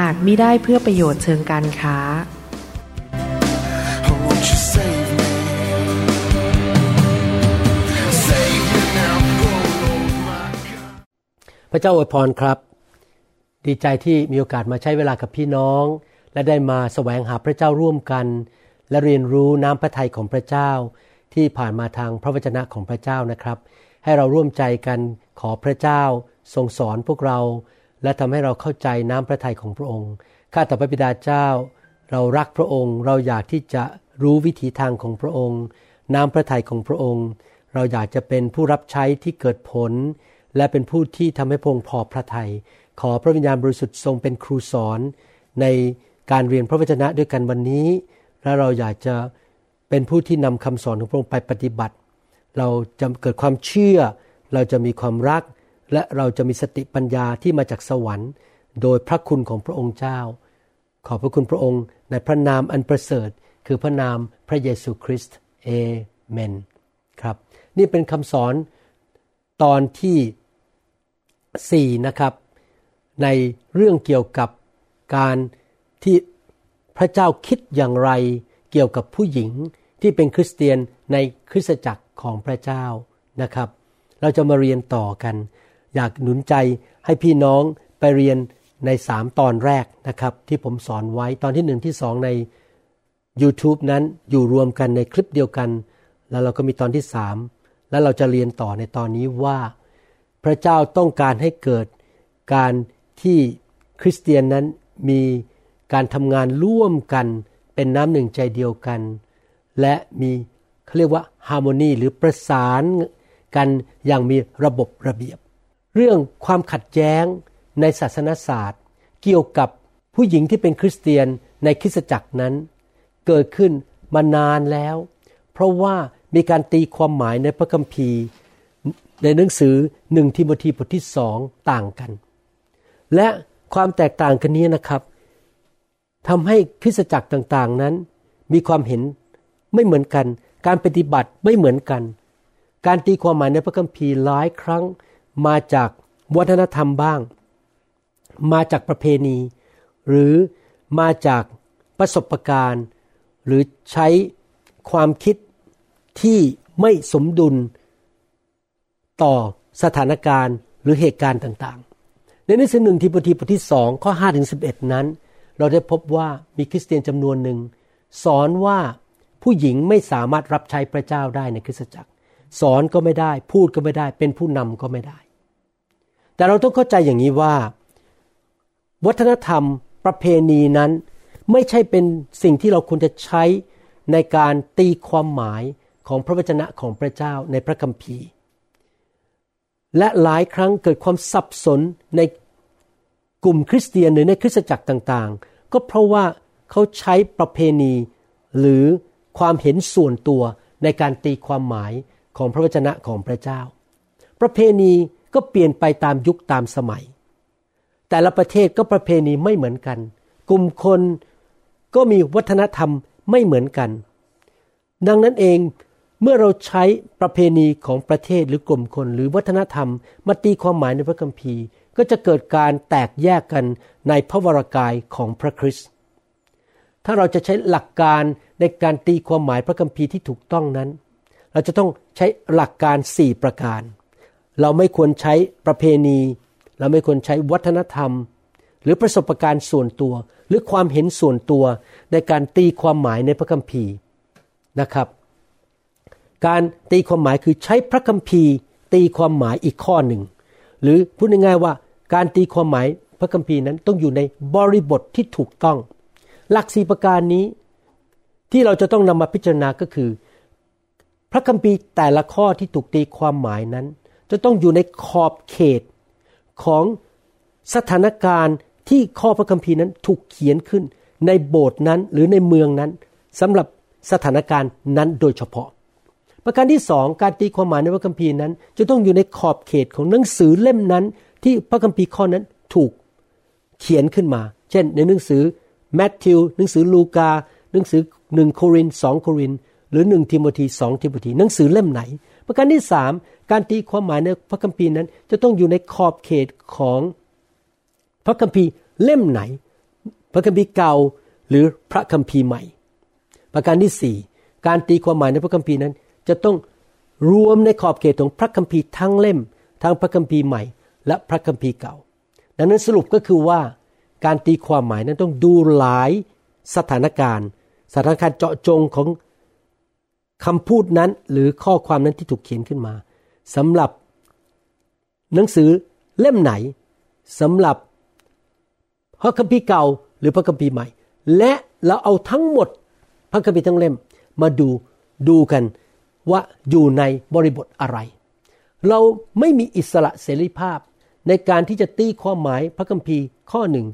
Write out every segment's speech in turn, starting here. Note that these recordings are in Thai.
หากมิได้เพื่อประโยชน์เชิงการค้า Oh, won't you save me? Save me now, oh Lord my God. พระเจ้าอวยพรครับ ดีใจที่มีโอกาสมาใช้เวลากับพี่น้อง และได้มาแสวงหาพระเจ้าร่วมกัน และเรียนรู้น้ำพระทัยของพระเจ้า ที่ผ่านมาทางพระวจนะของพระเจ้านะครับ ให้เราร่วมใจกันขอพระเจ้าทรงสอนพวกเรา และทำให้เราเข้าใจน้ำพระทัยของพระองค์ ข้าแต่พระบิดาเจ้า เรารักพระองค์ เราอยากที่จะรู้วิถีทางของพระองค์ น้ำพระทัยของพระองค์ เราอยากจะเป็นผู้รับใช้ที่เกิดผล และเป็นผู้ที่ทำให้พระองค์พอพระทยัยขอพระวิญญาณบริสุทธิ์ทรงเป็นครูสอน ในการเรียนพระวจนะด้วยกันวันนี้ และเราอยากจะเป็นผู้ที่นำคำสอนของพระองค์ไปปฏิบัติ เราจะเกิดความเชื่อ เราจะมีความรัก และเราจะมีสติปัญญาที่มาจากสวรรค์ โดยพระคุณของพระองค์เจ้า ขอบพระคุณพระองค์ในพระนามอันประเสริฐ คือพระนามพระเยซูคริสต์เอเมนครับนี่เป็นคำสอนตอนที่ 4 นะครับ ในเรื่องเกี่ยวกับการที่พระเจ้าคิดอย่างไร เกี่ยวกับผู้หญิงที่เป็นคริสเตียนในคริสตจักรของพระเจ้านะครับ เราจะมาเรียนต่อกัน อยากหนุนใจให้พี่น้องไปเรียนใน 3 ตอนแรกนะครับ ที่ผมสอนไว้ตอนที่ 1 ที่ 2 ใน YouTube นั้นอยู่รวมกันในคลิปเดียวกัน แล้วเราก็มีตอนที่ 3 แล้วเราจะเรียนต่อในตอนนี้ว่า พระเจ้าต้องการให้เกิดการที่คริสเตียนนั้นมีการทำงานร่วมกันเป็นน้ำหนึ่งใจเดียวกัน และมีเขาเรียกว่าฮาร์โมนีหรือประสานกันอย่างมีระบบระเบียบ เรื่องความขัดแย้งในศาสนศาสตร์ เกี่ยวกับผู้หญิงที่เป็นคริสเตียนในคริสตจักรนั้น เกิดขึ้นมานานแล้ว เพราะว่ามีการตีความหมายในพระคัมภีร์ ในหนังสือหนึ่งทิโมธีบทที่สองต่างกัน และความแตกต่างกันนี้นะครับทำให้คริสตจักรต่างๆนั้น มีความเห็นไม่เหมือนกัน การปฏิบัติไม่เหมือนกัน การตีความหมายในพระคัมภีร์หลายครั้ง มาจากวัฒนธรรมบ้าง มาจากประเพณี หรือมาจากประสบการณ์ หรือใช้ความคิดที่ไม่สมดุลต่อสถานการณ์หรือเหตุการณ์ต่างๆ ในหนังสือหนึ่งทีโมธีบทที่สองข้อ5ถึง11 นั้น เราได้พบว่ามีคริสเตียนจำนวนหนึ่ง สอนว่าผู้หญิงไม่สามารถรับใช้พระเจ้าได้ในคริสตจักร สอนก็ไม่ได้ พูดก็ไม่ได้ เป็นผู้นำก็ไม่ได้ แต่เราต้องเข้าใจอย่างนี้ว่า วัฒนธรรมประเพณีนั้น ไม่ใช่เป็นสิ่งที่เราควรจะใช้ในการตีความหมายของพระวจนะของพระเจ้าในพระคัมภีร์ และหลายครั้งเกิดความสับสนในกลุ่มคริสเตียนหรือในคริสตจักรต่างๆ ก็เพราะว่าเขาใช้ประเพณี หรือความเห็นส่วนตัวในการตีความหมายของพระวจนะของพระเจ้า ประเพณี ก็เปลี่ยนไปตามยุคตามสมัย แต่ละประเทศก็ประเพณีไม่เหมือนกัน กลุ่มคนก็มีวัฒนธรรมไม่เหมือนกัน ดังนั้นเองเมื่อเราใช้ประเพณีของประเทศหรือกลุ่มคนหรือวัฒนธรรม มาตีความหมายในพระคัมภีร์ ก็จะเกิดการแตกแยกกันในพระวรากายของพระคริสต์ถ้าเราจะใช้หลักการในการตีความหมายพระคัมภีร์ที่ถูกต้องนั้น เราจะต้องใช้หลักการ 4 ประการ เราไม่ควรใช้ประเพณี เราไม่ควรใช้วัฒนธรรม หรือประสบการณ์ส่วนตัว หรือความเห็นส่วนตัวในการตีความหมายในพระคัมภีร์นะครับ การตีความหมายคือใช้พระคัมภีร์ ตีความหมายอีกข้อหนึ่ง หรือพูดง่ายๆว่าการตีความหมายพระคัมภีร์นั้นต้องอยู่ในบริบทที่ถูกต้อง หลักสีประการนี้ที่เราจะต้องนำมาพิจารณาก็คือ พระคัมภีร์แต่ละข้อที่ถูกตีความหมายนั้น จะต้องอยู่ในขอบเขตของสถานการณ์ที่ข้อพระคัมภีร์นั้นถูกเขียนขึ้น ในโบสถ์นั้นหรือในเมืองนั้นสำหรับสถานการณ์นั้นโดยเฉพาะ ประการที่สองการตีความหมายในพระคัมภีร์นั้น จะต้องอยู่ในขอบเขตของหนังสือเล่มนั้น ที่พระคัมภีร์ข้อนั้นถูกเขียนขึ้นมา เช่น ในหนังสือแมทธิวหนังสือลูกา หนังสือหนึ่งโครินสองโครินหรือหนึ่งทิโมธีสองทิโมธีหนังสือเล่มไหน ประการที่สามการตีความหมายในพระคัมภีร์นั้น จะต้องอยู่ในขอบเขตของพระคัมภีร์เล่มไหน พระคัมภีร์เก่าหรือพระคัมภีร์ใหม่ ประการที่สี่การตีความหมายในพระคัมภีร์นั้น จะต้องรวมในขอบเขตของพระคัมภีร์ทั้งเล่ม ทั้งพระคัมภีร์ใหม่ และพระคัมภีร์เก่า ดังนั้นสรุปก็คือว่าการตีความหมายนั้นต้องดูหลายสถานการณ์ สถานการณ์เจาะจงของ คำพูดนั้นหรือข้อความนั้นที่ถูกเขียนขึ้นมาสำหรับ หนังสือเล่มไหนสำหรับพระคัมภีร์เก่าหรือพระคัมภีร์ใหม่ และเราเอาทั้งหมดพระคัมภีร์ทั้งเล่มมาดูดูกันว่าอยู่ในบริบทอะไร เราไม่มีอิสระเสรีภาพในการที่จะตีความหมายพระคัมภีร์ข้อหนึ่ง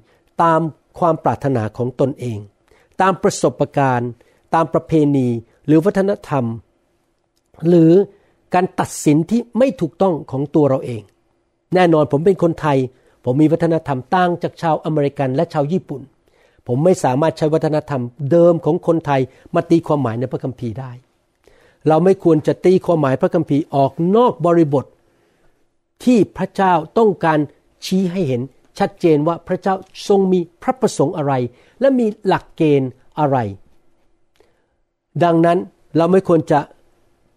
ตามความปรารถนาของตนเอง ตามประสบการณ์ ตามประเพณี หรือวัฒนธรรม หรือการตัดสินที่ไม่ถูกต้องของตัวเราเอง แน่นอนผมเป็นคนไทย ผมมีวัฒนธรรมต่างจากชาวอเมริกันและชาวญี่ปุ่น ผมไม่สามารถใช้วัฒนธรรมเดิมของคนไทยมาตีความหมายในพระคัมภีร์ได้ เราไม่ควรจะตีความหมายพระคัมภีร์ออกนอกบริบท ที่พระเจ้าต้องการชี้ให้เห็นชัดเจนว่าพระเจ้าทรงมีพระประสงค์อะไร และมีหลักเกณฑ์อะไร ดังนั้นเราไม่ควรจะ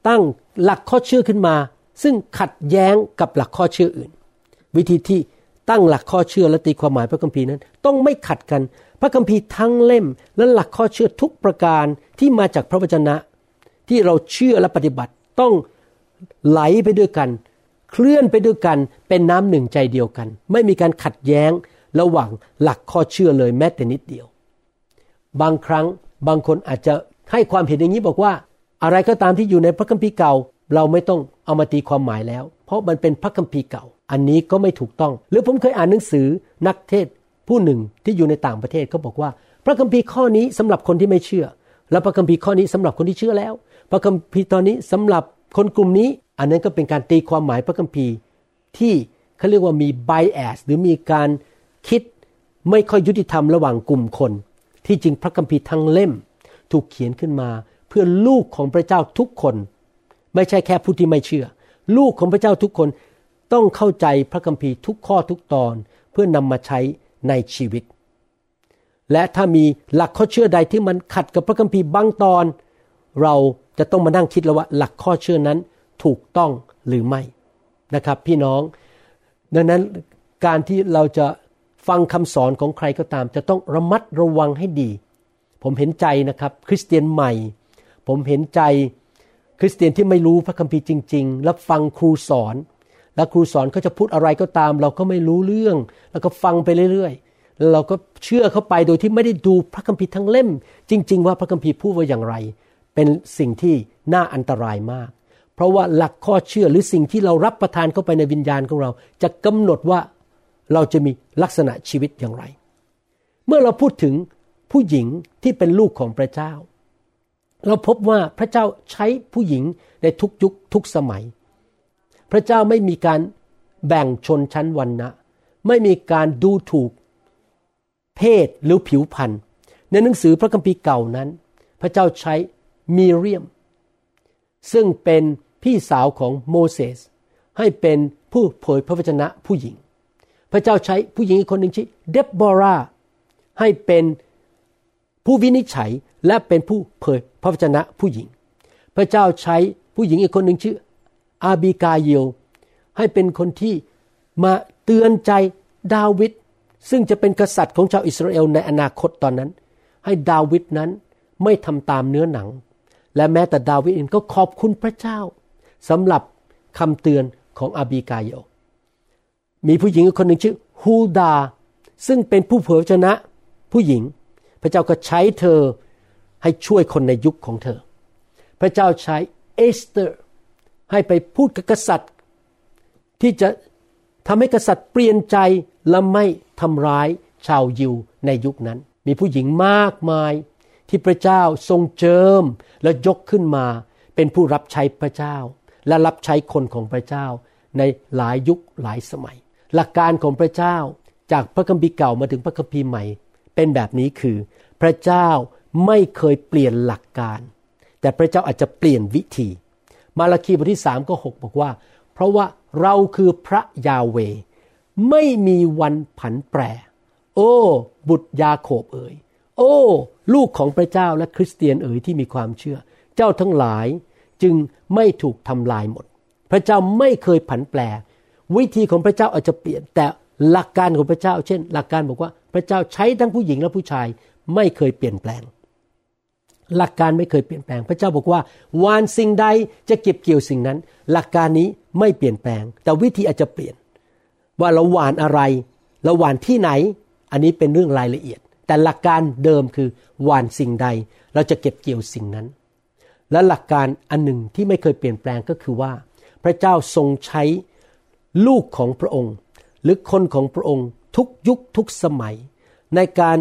ตั้งหลักข้อเชื่อขึ้นมา ซึ่งขัดแย้งกับหลักข้อเชื่ออื่น วิธีที่ตั้งหลักข้อเชื่อและตีความหมายพระคัมภีร์นั้น ต้องไม่ขัดกัน พระคัมภีร์ทั้งเล่ม และหลักข้อเชื่อทุกประการที่มาจากพระวจนะ ที่เราเชื่อและปฏิบัติต้องไหลไปด้วยกัน เคลื่อนไปด้วยกันเป็นน้ำหนึ่งใจเดียวกัน ไม่มีการขัดแย้งระหว่างหลักข้อเชื่อเลยแม้แต่นิดเดียว บางครั้งบางคนอาจจะ ให้ความเห็นอย่างนี้บอกว่า อะไรก็ตามที่อยู่ในพระคัมภีร์เก่า เราไม่ต้องเอามาตีความหมายแล้ว เพราะมันเป็นพระคัมภีร์เก่า อันนี้ก็ไม่ถูกต้อง หรือผมเคยอ่านหนังสือนักเทศผู้หนึ่งที่อยู่ในต่างประเทศเขาบอกว่า พระคัมภีร์ข้อนี้สำหรับคนที่ไม่เชื่อ และพระคัมภีร์ข้อนี้สำหรับคนที่เชื่อแล้ว พระคัมภีร์ตอนนี้สำหรับคนกลุ่มนี้ อันนั้นก็เป็นการตีความหมายพระคัมภีร์ที่เขาเรียกว่ามี bias หรือมีการคิดไม่ค่อยยุติธรรมระหว่างกลุ่มคน ที่จริงพระคัมภีร์ทั้งเล่ม ถูกเขียนขึ้นมา เพื่อลูกของพระเจ้าทุกคน ไม่ใช่แค่ผู้ที่ไม่เชื่อ ลูกของพระเจ้าทุกคนต้องเข้าใจพระคัมภีร์ทุกข้อทุกตอนเพื่อนำมาใช้ในชีวิต และถ้ามีหลักข้อเชื่อใดที่มันขัดกับพระคัมภีร์บางตอน เราจะต้องมานั่งคิดแล้วว่าหลักข้อเชื่อนั้นถูกต้องหรือไม่นะครับ พี่น้อง ดังนั้นการที่เราจะฟังคำสอนของใครก็ตาม จะต้องระมัดระวังให้ดี ผมเห็นใจนะครับ คริสเตียนใหม่ ผมเห็นใจคริสเตียนที่ไม่รู้พระคัมภีร์จริง ๆ แล้วฟังครูสอน แล้วครูสอนเขาจะพูดอะไรก็ตาม เราก็ไม่รู้เรื่อง แล้วก็ฟังไปเรื่อยๆแล้วเราก็เชื่อเข้าไปโดยที่ไม่ได้ดูพระคัมภีร์ทั้งเล่ม จริง ๆ ว่าพระคัมภีร์พูดว่าอย่างไร เป็นสิ่งที่น่าอันตรายมาก เพราะว่าหลักข้อเชื่อหรือสิ่งที่เรารับประทานเข้าไปในวิญญาณของเรา จะกำหนดว่าเราจะมีลักษณะชีวิตอย่างไร เมื่อเราพูดถึง ผู้หญิงที่เป็นลูกของพระเจ้า เราพบว่าพระเจ้าใช้ผู้หญิงในทุกยุคทุกสมัย พระเจ้าไม่มีการแบ่งชนชั้นวรรณะ ไม่มีการดูถูก เพศหรือผิวพรรณในหนังสือพระคัมภีร์เก่านั้น พระเจ้าใช้มีเรียม ซึ่งเป็นพี่สาวของโมเสสให้เป็นผู้เผยพระวจนะผู้หญิง พระเจ้าใช้ผู้หญิงอีกคนหนึ่งชื่อเดบบอราให้เป็น ผู้วินิจฉัยและเป็นผู้เผยพระวจนะผู้หญิง พระเจ้าใช้ผู้หญิงอีกคนหนึ่งชื่อ อาบิกาเยลให้เป็นคนที่มาเตือนใจดาวิดซึ่งจะเป็นกษัตริย์ของชาวอิสราเอลในอนาคตตอนนั้น ให้ดาวิดนั้นไม่ทำตามเนื้อหนัง และแม้แต่ดาวิดเองก็ขอบคุณพระเจ้าสำหรับคำเตือนของอาบิกาเยลมีผู้หญิงอีกคนหนึ่งชื่อฮุลดาซึ่งเป็นผู้เผยพระวจนะผู้หญิง พระเจ้าก็ใช้เธอให้ช่วยคนในยุคของเธอ พระเจ้าใช้เอสเตอร์ ให้ไปพูดกับกษัตริย์ ที่จะทำให้กษัตริย์เปลี่ยนใจและไม่ทำร้ายชาวยิวในยุคนั้น มีผู้หญิงมากมายที่พระเจ้าทรงเจิมและยกขึ้นมา เป็นผู้รับใช้พระเจ้า และรับใช้คนของพระเจ้า ในหลายยุคหลายสมัย หลักการของพระเจ้าจากพระคัมภีร์เก่ามาถึงพระคัมภีร์ใหม่ เป็นแบบนี้คือ พระเจ้าไม่เคยเปลี่ยนหลักการ แต่พระเจ้าอาจจะเปลี่ยนวิธี มาราคีบทที่สามก็หกบอกว่า เพราะว่าเราคือพระยาเว ไม่มีวันผันแปร โอ้ บุตรยาโคบเอ๋ยโอ้ ลูกของพระเจ้าและคริสเตียนเอ๋ยที่มีความเชื่อ เจ้าทั้งหลายจึงไม่ถูกทำลายหมด พระเจ้าไม่เคยผันแปร วิธีของพระเจ้าอาจจะเปลี่ยนแต่หลักการของพระเจ้า เช่น หลักการบอกว่า พระเจ้าใช้ทั้งผู้หญิงและผู้ชายไม่เคยเปลี่ยนแปลง หลักการไม่เคยเปลี่ยนแปลง พระเจ้าบอกว่าวานสิ่งใดจะเก็บเกี่ยวสิ่งนั้น หลักการนี้ไม่เปลี่ยนแปลง แต่วิธีอาจจะเปลี่ยน ว่าเราหวานอะไรเราหวานที่ไหน อันนี้เป็นเรื่องรายละเอียด แต่หลักการเดิมคือหวานสิ่งใด เราจะเก็บเกี่ยวสิ่งนั้น และหลักการอันหนึ่งที่ไม่เคยเปลี่ยนแปลงก็คือว่า พระเจ้าทรงใช้ลูกของพระองค์ หรือคนของพระองค์ ทุกยุคทุกสมัย ในการ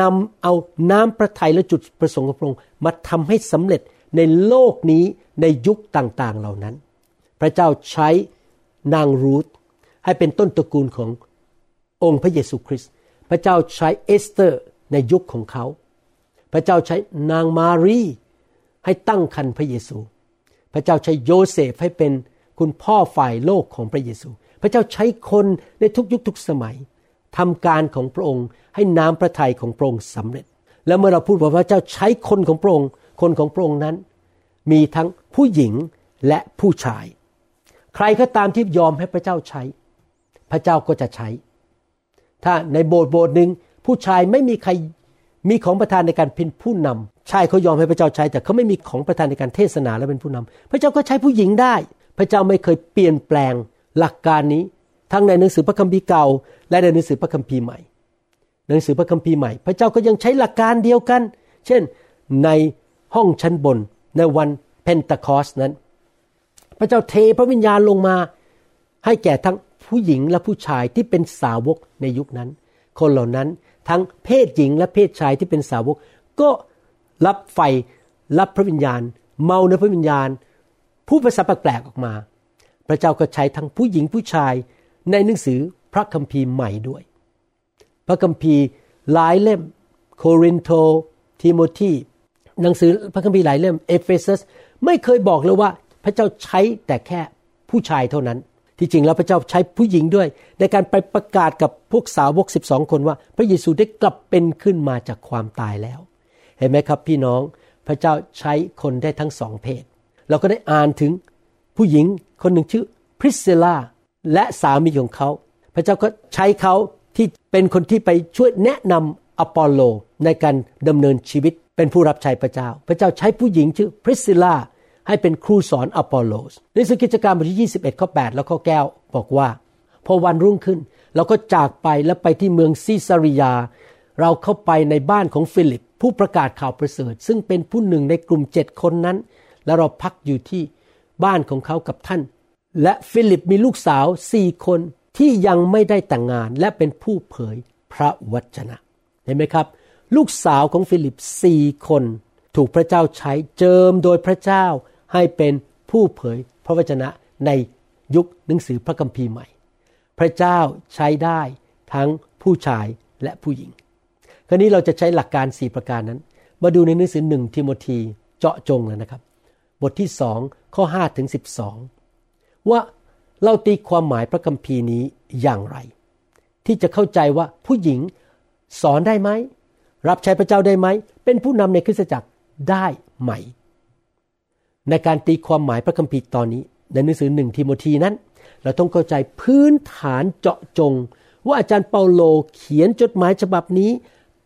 นำเอาน้ำพระทัยและจุดประสงค์ของพระองค์มาทำให้สำเร็จในโลกนี้ในยุคต่างๆเหล่านั้น พระเจ้าใช้นางรูธให้เป็นต้นตระกูลขององค์พระเยซูคริสต์พระเจ้าใช้เอสเตอร์ในยุคของเขา พระเจ้าใช้นางมารีให้ตั้งคันพระเยซู พระเจ้าใช้โยเซฟให้เป็นคุณพ่อฝ่ายโลกของพระเยซู ระเจ้าใช้คนในทุกยุคทุกสมัยทำการของพระองค์ ให้น้ำพระทัยของพระองค์สำเร็จ และเมื่อเราพูดว่าพระเจ้าใช้คนของพระองค์ คนของพระองค์นั้น มีทั้งผู้หญิงและผู้ชาย ใครก็ตามที่ยอมให้พระเจ้าใช้ พระเจ้าก็จะใช้ ถ้าในโบสถ์โบสถ์หนึ่งผู้ชายไม่มีใครมีของประทานในการเป็นผู้นำชายเขายอมให้พระเจ้าใช้ แต่เขาไม่มีของประทานในการเทศนาและเป็นผู้นำพระเจ้าก็ใช้ผู้หญิงได้ พระเจ้าไม่เคยเปลี่ยนแปลง หลักการนี้ทั้งในหนังสือพระคัมภีร์เก่า และในหนังสือพระคัมภีร์ใหม่ หนังสือพระคัมภีร์ใหม่ พระเจ้าก็ยังใช้หลักการเดียวกัน เช่นในห้องชั้นบนในวันเพนตาคอสนั้น พระเจ้าเทพระวิญญาณลงมา ให้แก่ทั้งผู้หญิงและผู้ชายที่เป็นสาวกในยุคนั้น คนเหล่านั้นทั้งเพศหญิงและเพศชายที่เป็นสาวก ก็รับไฟรับพระวิญญาณ เมาในพระวิญญาณ พูดภาษาแปลกๆออกมา พระเจ้าก็ใช้ทั้งผู้หญิงผู้ชายในหนังสือพระคัมภีร์ใหม่ด้วย พระคัมภีร์หลายเล่ม โครินธ์ทิโมธีหนังสือพระคัมภีร์หลายเล่มเอเฟซัสไม่เคยบอกเลยว่าพระเจ้าใช้แต่แค่ผู้ชายเท่านั้น ที่จริงแล้วพระเจ้าใช้ผู้หญิงด้วย ในการไปประกาศกับพวกสาวก 12 คนว่า พระเยซูได้กลับเป็นขึ้นมาจากความตายแล้ว เห็นไหมครับพี่น้องพระเจ้าใช้คนได้ทั้งสองเพศ เราก็ได้อ่านถึง ผู้หญิงคนหนึ่งชื่อพริสซิล่าและสามีของเขา พระเจ้าก็ใช้เขาที่เป็นคนที่ไปช่วยแนะนำอปอลโลในการดำเนินชีวิตเป็นผู้รับใช้พระเจ้า พระเจ้าใช้ผู้หญิงชื่อพริสซิล่าให้เป็นครูสอนอปอลโลสในสุกิจการบทที่ 21 ข้อ 8 แล้วข้อเก้าบอกว่า พอวันรุ่งขึ้นเราก็จากไปและไปที่เมืองซีซารียา เราเข้าไปในบ้านของฟิลิป ผู้ประกาศข่าวประเสริฐ ซึ่งเป็นผู้หนึ่งในกลุ่มเจ็ดคนนั้น และเราพักอยู่ที่ บ้านของเขากับท่าน และฟิลิปมีลูกสาวสี่คนที่ยังไม่ได้แต่งงานและเป็นผู้เผยพระวจนะ เห็นไหมครับ ลูกสาวของฟิลิปสี่คนถูกพระเจ้าใช้เจิมโดยพระเจ้าให้เป็นผู้เผยพระวจนะในยุคหนังสือพระคัมภีร์ใหม่ พระเจ้าใช้ได้ทั้งผู้ชายและผู้หญิง คราวนี้เราจะใช้หลักการ 4 ประการนั้น มาดูในหนังสือหนึ่งทิโมธีเจาะจงเลยนะครับ บทที่สอง ข้อ5ถึง12 ว่าเราตีความหมายพระคัมภีร์นี้อย่างไร ที่จะเข้าใจว่าผู้หญิงสอนได้ไหม รับใช้พระเจ้าได้ไหม เป็นผู้นำในคริสตจักรได้ไหม ในการตีความหมายพระคัมภีร์ตอนนี้ ในหนังสือหนึ่งทิโมธีนั้น เราต้องเข้าใจพื้นฐานเจาะจง ว่าอาจารย์เปาโลเขียนจดหมายฉบับนี้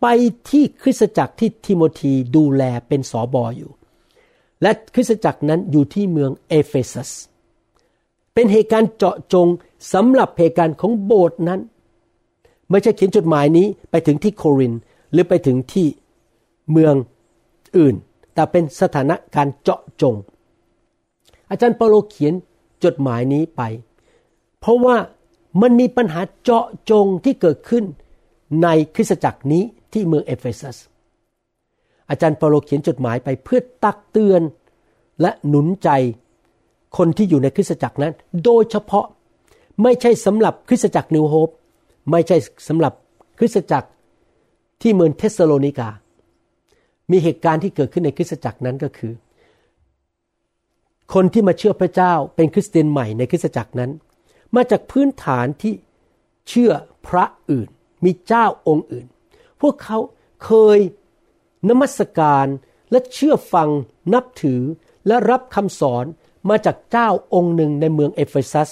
ไปที่คริสตจักรที่ทิโมธีดูแลเป็นสอบออยู่ และคริสตจักรนั้นอยู่ที่เมืองเอเฟซัส เป็นเหตุการณ์เจาะจงสำหรับเหตุการณ์ของโบสถ์นั้น ไม่ใช่เขียนจดหมายนี้ไปถึงที่โครินหรือไปถึงที่เมืองอื่น แต่เป็นสถานการณ์เจาะจง อาจารย์เปาโลเขียนจดหมายนี้ไป เพราะว่ามันมีปัญหาเจาะจงที่เกิดขึ้นในคริสตจักรนี้ที่เมืองเอเฟซัส อาจารย์เปาโลเขียนจดหมายไปเพื่อตักเตือนและหนุนใจคนที่อยู่ในคริสตจักรนั้น โดยเฉพาะไม่ใช่สำหรับคริสตจักร New Hope ไม่ใช่สำหรับคริสตจักรที่เมืองเทสโลนิกา มีเหตุการณ์ที่เกิดขึ้นในคริสตจักรนั้นก็คือ คนที่มาเชื่อพระเจ้าเป็นคริสเตียนใหม่ในคริสตจักรนั้น มาจากพื้นฐานที่เชื่อพระอื่น มีเจ้าองค์อื่น พวกเขาเคย นมัสการและเชื่อฟังนับถือและรับคำสอนมาจากเจ้าองค์หนึ่งในเมืองเอเฟซัส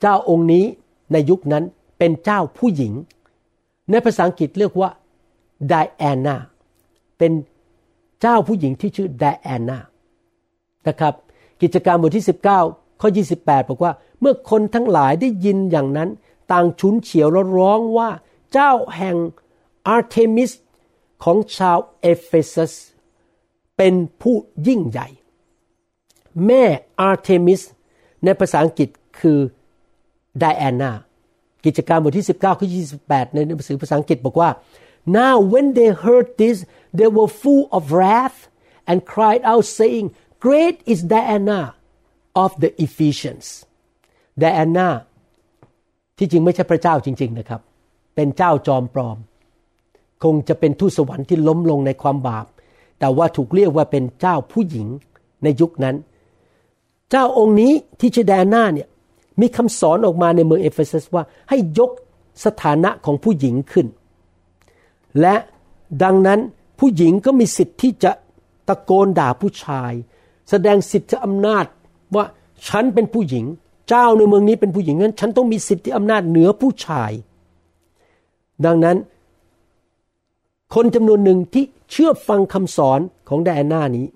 เจ้าองค์นี้ในยุคนั้นเป็นเจ้าผู้หญิง ในภาษาอังกฤษเรียกว่าไดแอนนาเป็นเจ้าผู้หญิงที่ชื่อไดแอนนานะครับ กิจการบทที่ 19 ข้อ 28 บอกว่า เมื่อคนทั้งหลายได้ยินอย่างนั้น ต่างฉุนเฉียวแล้วร้องว่าเจ้าแม่อาร์เทมิส ของชาวเอเฟซัสเป็นผู้ยิ่งใหญ่ แม่อาร์เทมิสในภาษาอังกฤษคือไดแอนนากิจการบทที่ 19 ข้อ 28 ในหนังสือภาษาอังกฤษบอกว่า now when they heard this they were full of wrath and cried out saying great is Diana of the Ephesians Diana ที่จริงไม่ใช่พระเจ้าจริง ๆนะครับ เป็นเจ้าจอมปลอม คงจะเป็นทูตสวรรค์ที่ล้มลงในความบาป แต่ว่าถูกเรียกว่าเป็นเจ้าผู้หญิงในยุคนั้น เจ้าองค์นี้ที่ชื่อแดน่าเนี่ยมีคำสอนออกมาในเมืองเอเฟซัสว่าให้ยกสถานะของผู้หญิงขึ้น และดังนั้นผู้หญิงก็มีสิทธิ์ที่จะตะโกนด่าผู้ชาย แสดงสิทธิอำนาจว่าฉันเป็นผู้หญิง เจ้าในเมืองนี้เป็นผู้หญิงนั้น ฉันต้องมีสิทธิอำนาจเหนือผู้ชาย ดังนั้น คนจำนวนหนึ่งที่เชื่อฟังคำสอนของไดอาน่านี้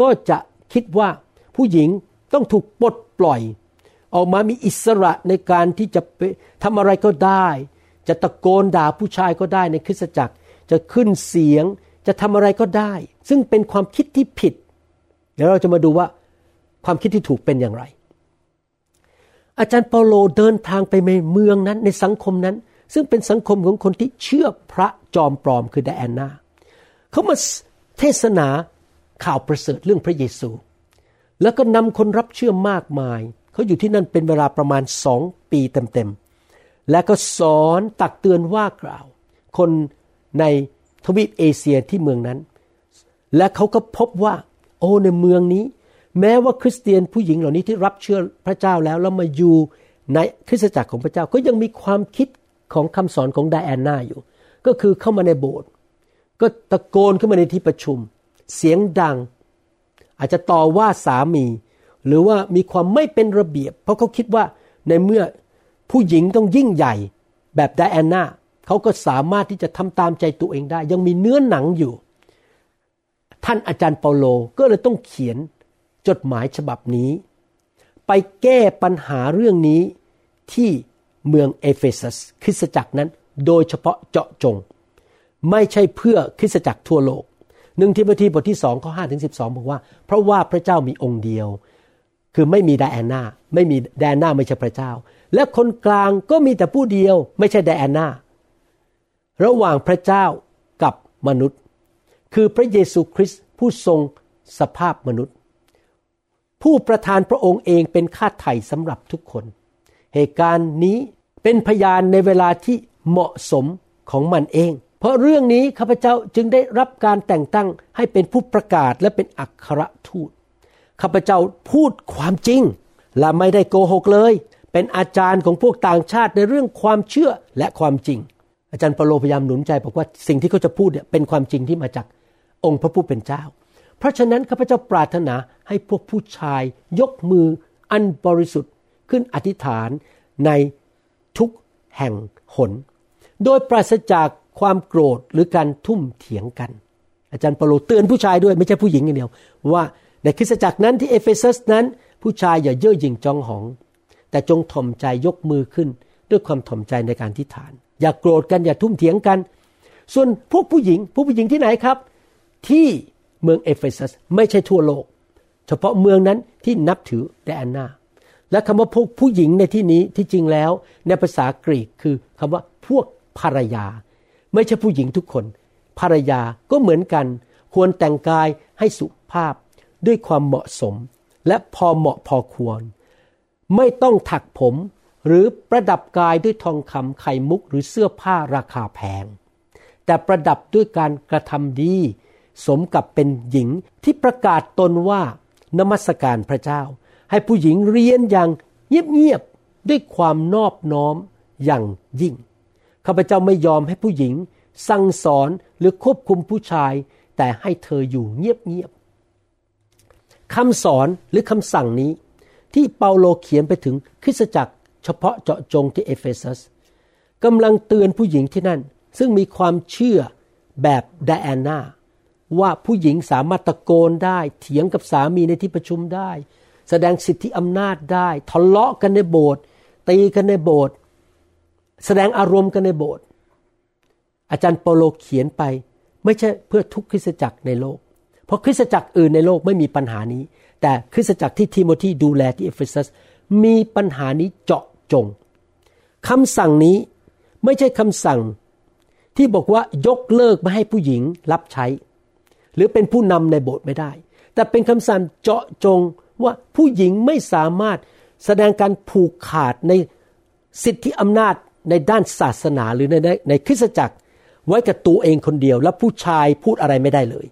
ก็จะคิดว่าผู้หญิงต้องถูกปลดปล่อย ออกมามีอิสระในการที่จะไปทำอะไรก็ได้ จะตะโกนด่าผู้ชายก็ได้ในคริสตจักร จะขึ้นเสียงจะทำอะไรก็ได้ ซึ่งเป็นความคิดที่ผิด เดี๋ยวเราจะมาดูว่าความคิดที่ถูกเป็นอย่างไร อาจารย์เปาโลเดินทางไปในเมืองนั้นในสังคมนั้น ซึ่งเป็นสังคมของคนที่เชื่อพระจอมปลอมคือไดแอนนาเขามาเทศนาข่าวประเสริฐเรื่องพระเยซู แล้วก็นำคนรับเชื่อมากมาย เขาอยู่ที่นั่นเป็นเวลาประมาณสองปีเต็มๆ และก็สอนตักเตือนว่ากล่าว คนในทวีปเอเชียที่เมืองนั้น และเขาก็พบว่า โอ้ในเมืองนี้ แม้ว่าคริสเตียนผู้หญิงเหล่านี้ที่รับเชื่อพระเจ้าแล้วแล้วมาอยู่ในคริสตจักรของพระเจ้าก็ยังมีความคิด ของคำสอนของไดแอนนาอยู่ ก็คือเข้ามาในโบสถ์ก็ตะโกนขึ้นมาในที่ประชุม เสียงดัง อาจจะต่อว่าสามี หรือว่ามีความไม่เป็นระเบียบ เพราะเขาคิดว่าในเมื่อผู้หญิงต้องยิ่งใหญ่แบบไดแอนนาเขาก็สามารถที่จะทำตามใจตัวเองได้ ยังมีเนื้อหนังอยู่ ท่านอาจารย์เปาโลก็เลยต้องเขียนจดหมายฉบับนี้ ไปแก้ปัญหาเรื่องนี้ที่ เมืองเอเฟซัสคริสตจักรนั้นโดยเฉพาะเจาะจง ไม่ใช่เพื่อคริสตจักรทั่วโลกหนึ่งทิโมธีบทที่สองข้อห้าถึงสิบสองบอกว่า เพราะว่าพระเจ้ามีองค์เดียว คือไม่มีไดแอนนาไม่มีไดแอนนาไม่ใช่พระเจ้า และคนกลางก็มีแต่ผู้เดียว ไม่ใช่ไดแอนนาระหว่างพระเจ้ากับมนุษย์ คือพระเยซูคริสต์ผู้ทรงสภาพมนุษย์ ผู้ประทานพระองค์เองเป็นค่าไถ่สำหรับทุกคน เหตุการณ์นี้เป็นพยานในเวลาที่เหมาะสมของมันเอง เพราะเรื่องนี้ข้าพเจ้าจึงได้รับการแต่งตั้งให้เป็นผู้ประกาศและเป็นอัครทูตข้าพเจ้าพูดความจริง และไม่ได้โกหกเลย เป็นอาจารย์ของพวกต่างชาติในเรื่องความเชื่อและความจริง อาจารย์เปาโลพยายามหนุนใจบอกว่าสิ่งที่เขาจะพูดเนี่ยเป็นความจริงที่มาจากองค์พระผู้เป็นเจ้า เพราะฉะนั้นข้าพเจ้าปรารถนาให้พวกผู้ชายยกมืออันบริสุทธิ์ ขึ้นอธิษฐานในทุกแห่งหน โดยปราศจากความโกรธหรือการทุ่มเถียงกัน อาจารย์เปโลเตือนผู้ชายด้วยไม่ใช่ผู้หญิงอย่างเดียว ว่าในคริสตจักรนั้นที่เอเฟซัสนั้น ผู้ชายอย่าเย่อหยิ่งจองหอง แต่จงถ่อมใจยกมือขึ้น ด้วยความถ่อมใจในการอธิษฐาน อย่าโกรธกันอย่าทุ่มเถียงกัน ส่วนพวกผู้หญิง ผู้ผู้หญิงที่ไหนครับ ที่เมืองเอเฟซัสไม่ใช่ทั่วโลก เฉพาะเมืองนั้นที่นับถือไดอาน่า และคำว่าพวกผู้หญิงในที่นี้ที่จริงแล้ว ในภาษากรีกคือคำว่าพวกภรรยา ไม่ใช่ผู้หญิงทุกคน ภรรยาก็เหมือนกัน ควรแต่งกายให้สุภาพด้วยความเหมาะสม และพอเหมาะพอควร ไม่ต้องถักผมหรือประดับกายด้วยทองคำไข่มุกหรือเสื้อผ้าราคาแพง แต่ประดับด้วยการกระทำดี สมกับเป็นหญิงที่ประกาศตนว่านมัสการพระเจ้า ให้ผู้หญิงเรียนอย่างเงียบๆด้วยความนอบน้อมอย่างยิ่งข้าพเจ้าไม่ยอมให้ผู้หญิง สั่งสอนหรือควบคุมผู้ชาย แต่ให้เธออยู่เงียบๆคำสอนหรือคำสั่งนี้ ที่เปาโลเขียนไปถึงคริสตจักร เฉพาะเจาะจงที่เอเฟซัสกำลังเตือนผู้หญิงที่นั่น ซึ่งมีความเชื่อแบบไดอาน่าว่าผู้หญิงสามารถตะโกนได้ เถียงกับสามีในที่ประชุมได้ แสดงสิทธิอำนาจได้ทะเลาะกันในโบสถ์ตีกันในโบสถ์แสดงอารมณ์กันในโบสถ์อาจารย์เปาโลเขียนไป ไม่ใช่เพื่อทุกคริสตจักรในโลก เพราะคริสตจักรอื่นในโลกไม่มีปัญหานี้ แต่คริสตจักรที่ทิโมธีดูแลที่เอเฟซัสมีปัญหานี้เจาะจงคำสั่งนี้ไม่ใช่คำสั่งที่บอกว่ายกเลิกไม่ให้ผู้หญิงรับใช้ หรือเป็นผู้นำในโบสถ์ไม่ได้ แต่เป็นคำสั่งเจาะจง ว่าผู้หญิงไม่สามารถแสดงการผูกขาดในสิทธิอำนาจในด้านศาสนาหรือในในในคริสตจักร ไว้กับตัวเองคนเดียว และผู้ชายพูดอะไรไม่ได้เลย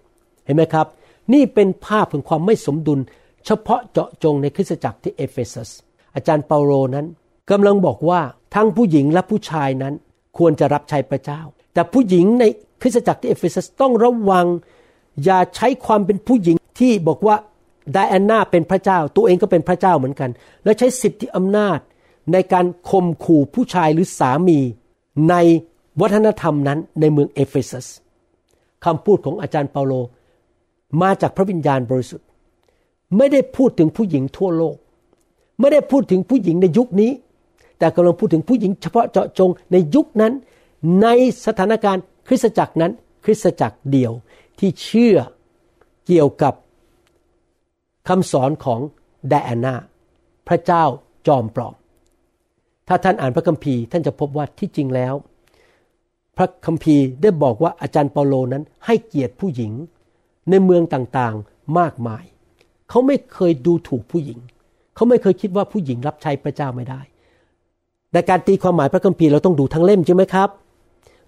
เห็นไหมครับ นี่เป็นภาพของความไม่สมดุล เฉพาะเจาะจงในคริสตจักรที่เอเฟซัสอาจารย์เปาโลนั้นกำลังบอกว่าทั้งผู้หญิงและผู้ชายนั้นควรจะรับใช้พระเจ้า แต่ผู้หญิงในคริสตจักรที่เอเฟซัสต้องระวัง อย่าใช้ความเป็นผู้หญิงที่บอกว่า ไดแอนน่าเป็นพระเจ้า ตัวเองก็เป็นพระเจ้าเหมือนกัน แล้วใช้สิทธิอำนาจในการข่มขู่ผู้ชายหรือสามีในวัฒนธรรมนั้นในเมืองเอเฟซัสคำพูดของอาจารย์เปาโล มาจากพระวิญญาณบริสุทธิ์ ไม่ได้พูดถึงผู้หญิงทั่วโลก ไม่ได้พูดถึงผู้หญิงในยุคนี้ แต่กำลังพูดถึงผู้หญิงเฉพาะเจาะจงในยุคนั้น ในสถานการณ์คริสตจักรนั้น คริสตจักรเดียวที่เชื่อเกี่ยวกับ คำสอนของไดอาน่าพระเจ้าจอมปลอม ถ้าท่านอ่านพระคัมภีร์ท่านจะพบว่าที่จริงแล้ว พระคัมภีร์ได้บอกว่าอาจารย์เปาโลนั้นให้เกียรติผู้หญิงในเมืองต่างๆมากมาย เขาไม่เคยดูถูกผู้หญิง เขาไม่เคยคิดว่าผู้หญิงรับใช้พระเจ้าไม่ได้ แต่การตีความหมายพระคัมภีร์เราต้องดูทั้งเล่มใช่ไหมครับ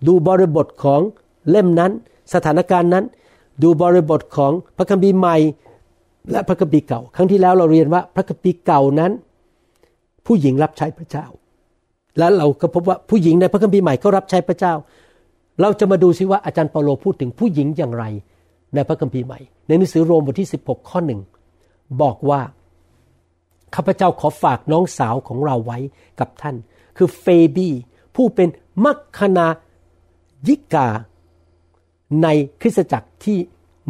ดูบริบทของเล่มนั้น สถานการณ์นั้น ดูบริบทของพระคัมภีร์ใหม่ และพระคัมภีร์เก่า ครั้งที่แล้วเราเรียนว่าพระคัมภีร์เก่านั้น ผู้หญิงรับใช้พระเจ้า แล้วเราก็พบว่าผู้หญิงในพระคัมภีร์ใหม่ก็รับใช้พระเจ้า เราจะมาดูซิว่าอาจารย์เปาโลพูดถึงผู้หญิงอย่างไรในพระคัมภีร์ใหม่ ในหนังสือโรมบทที่ 16 ข้อหนึ่งบอกว่าข้าพเจ้าขอฝากน้องสาวของเราไว้กับท่าน คือเฟบีผู้เป็นมัคคณายิกา ในคริสตจักรที่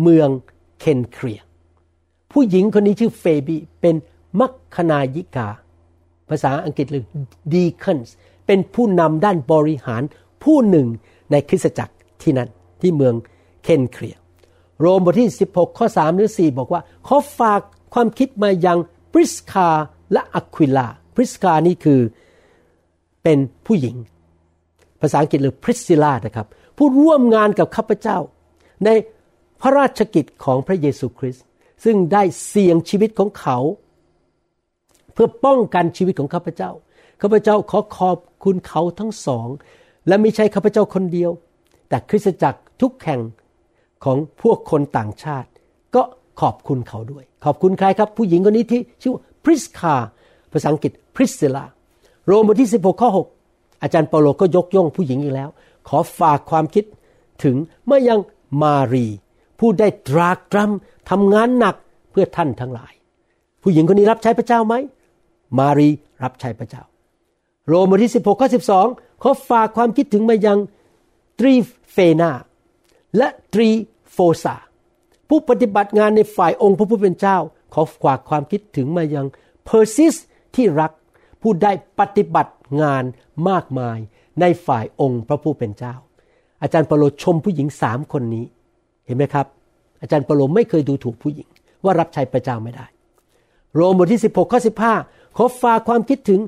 เมืองเคนเครีย ผู้หญิงคนนี้ชื่อเฟบีเป็นมัคคณายิกา ภาษาอังกฤษเลย deacons เป็นผู้นำด้านบริหารผู้หนึ่งในคริสตจักรที่นั่นที่เมืองเคนเครีย โรมบทที่ 16 ข้อ 3 หรือ 4 บอกว่าขอฝากความคิดมายังปริสคาและอะควิลาปริสคานี่คือเป็นผู้หญิง ภาษาอังกฤษหรือพริสซิลานะครับ ผู้ร่วมงานกับข้าพเจ้า ในพระราชกิจของพระเยซูคริสต์ ซึ่งได้เสี่ยงชีวิตของเขา เพื่อป้องกันชีวิตของข้าพเจ้า ข้าพเจ้าขอขอบคุณเขาทั้งสอง และไม่ใช่ข้าพเจ้าคนเดียว แต่คริสตจักรทุกแห่งของพวกคนต่างชาติ ก็ขอบคุณเขาด้วย ขอบคุณใครครับ ผู้หญิงคนนี้ที่ชื่อพริสคาภาษาอังกฤษพริสซิลาโรมบทที่ 16 ข้อ 6 อาจารย์เปาโลก็ยกย่องผู้หญิงอีกแล้ว ขอฝากความคิดถึงเมื่อยังมารี ผู้ได้ตรากตรำ ทำงานหนักเพื่อท่านทั้งหลาย ผู้หญิงคนนี้รับใช้พระเจ้าไหม มารีรับใช้พระเจ้า โรมบทที่ 16ข้อ12 ขอฝากความคิดถึงมายังตรีเฟนาและตรีโฟซาผู้ปฏิบัติงานในฝ่ายองค์พระผู้เป็นเจ้า ขอฝากความคิดถึงมายังเพอร์ซิสที่รักผู้ได้ปฏิบัติงานมากมายในฝ่ายองค์พระผู้เป็นเจ้า อาจารย์เปาโลชมผู้หญิงสามคนนี้ เห็นไหมครับ อาจารย์เปาโลไม่เคยดูถูกผู้หญิง ว่ารับใช้พระเจ้าไม่ได้ โรมบทที่ 16ข้อ15 ขอฝากความคิดถึง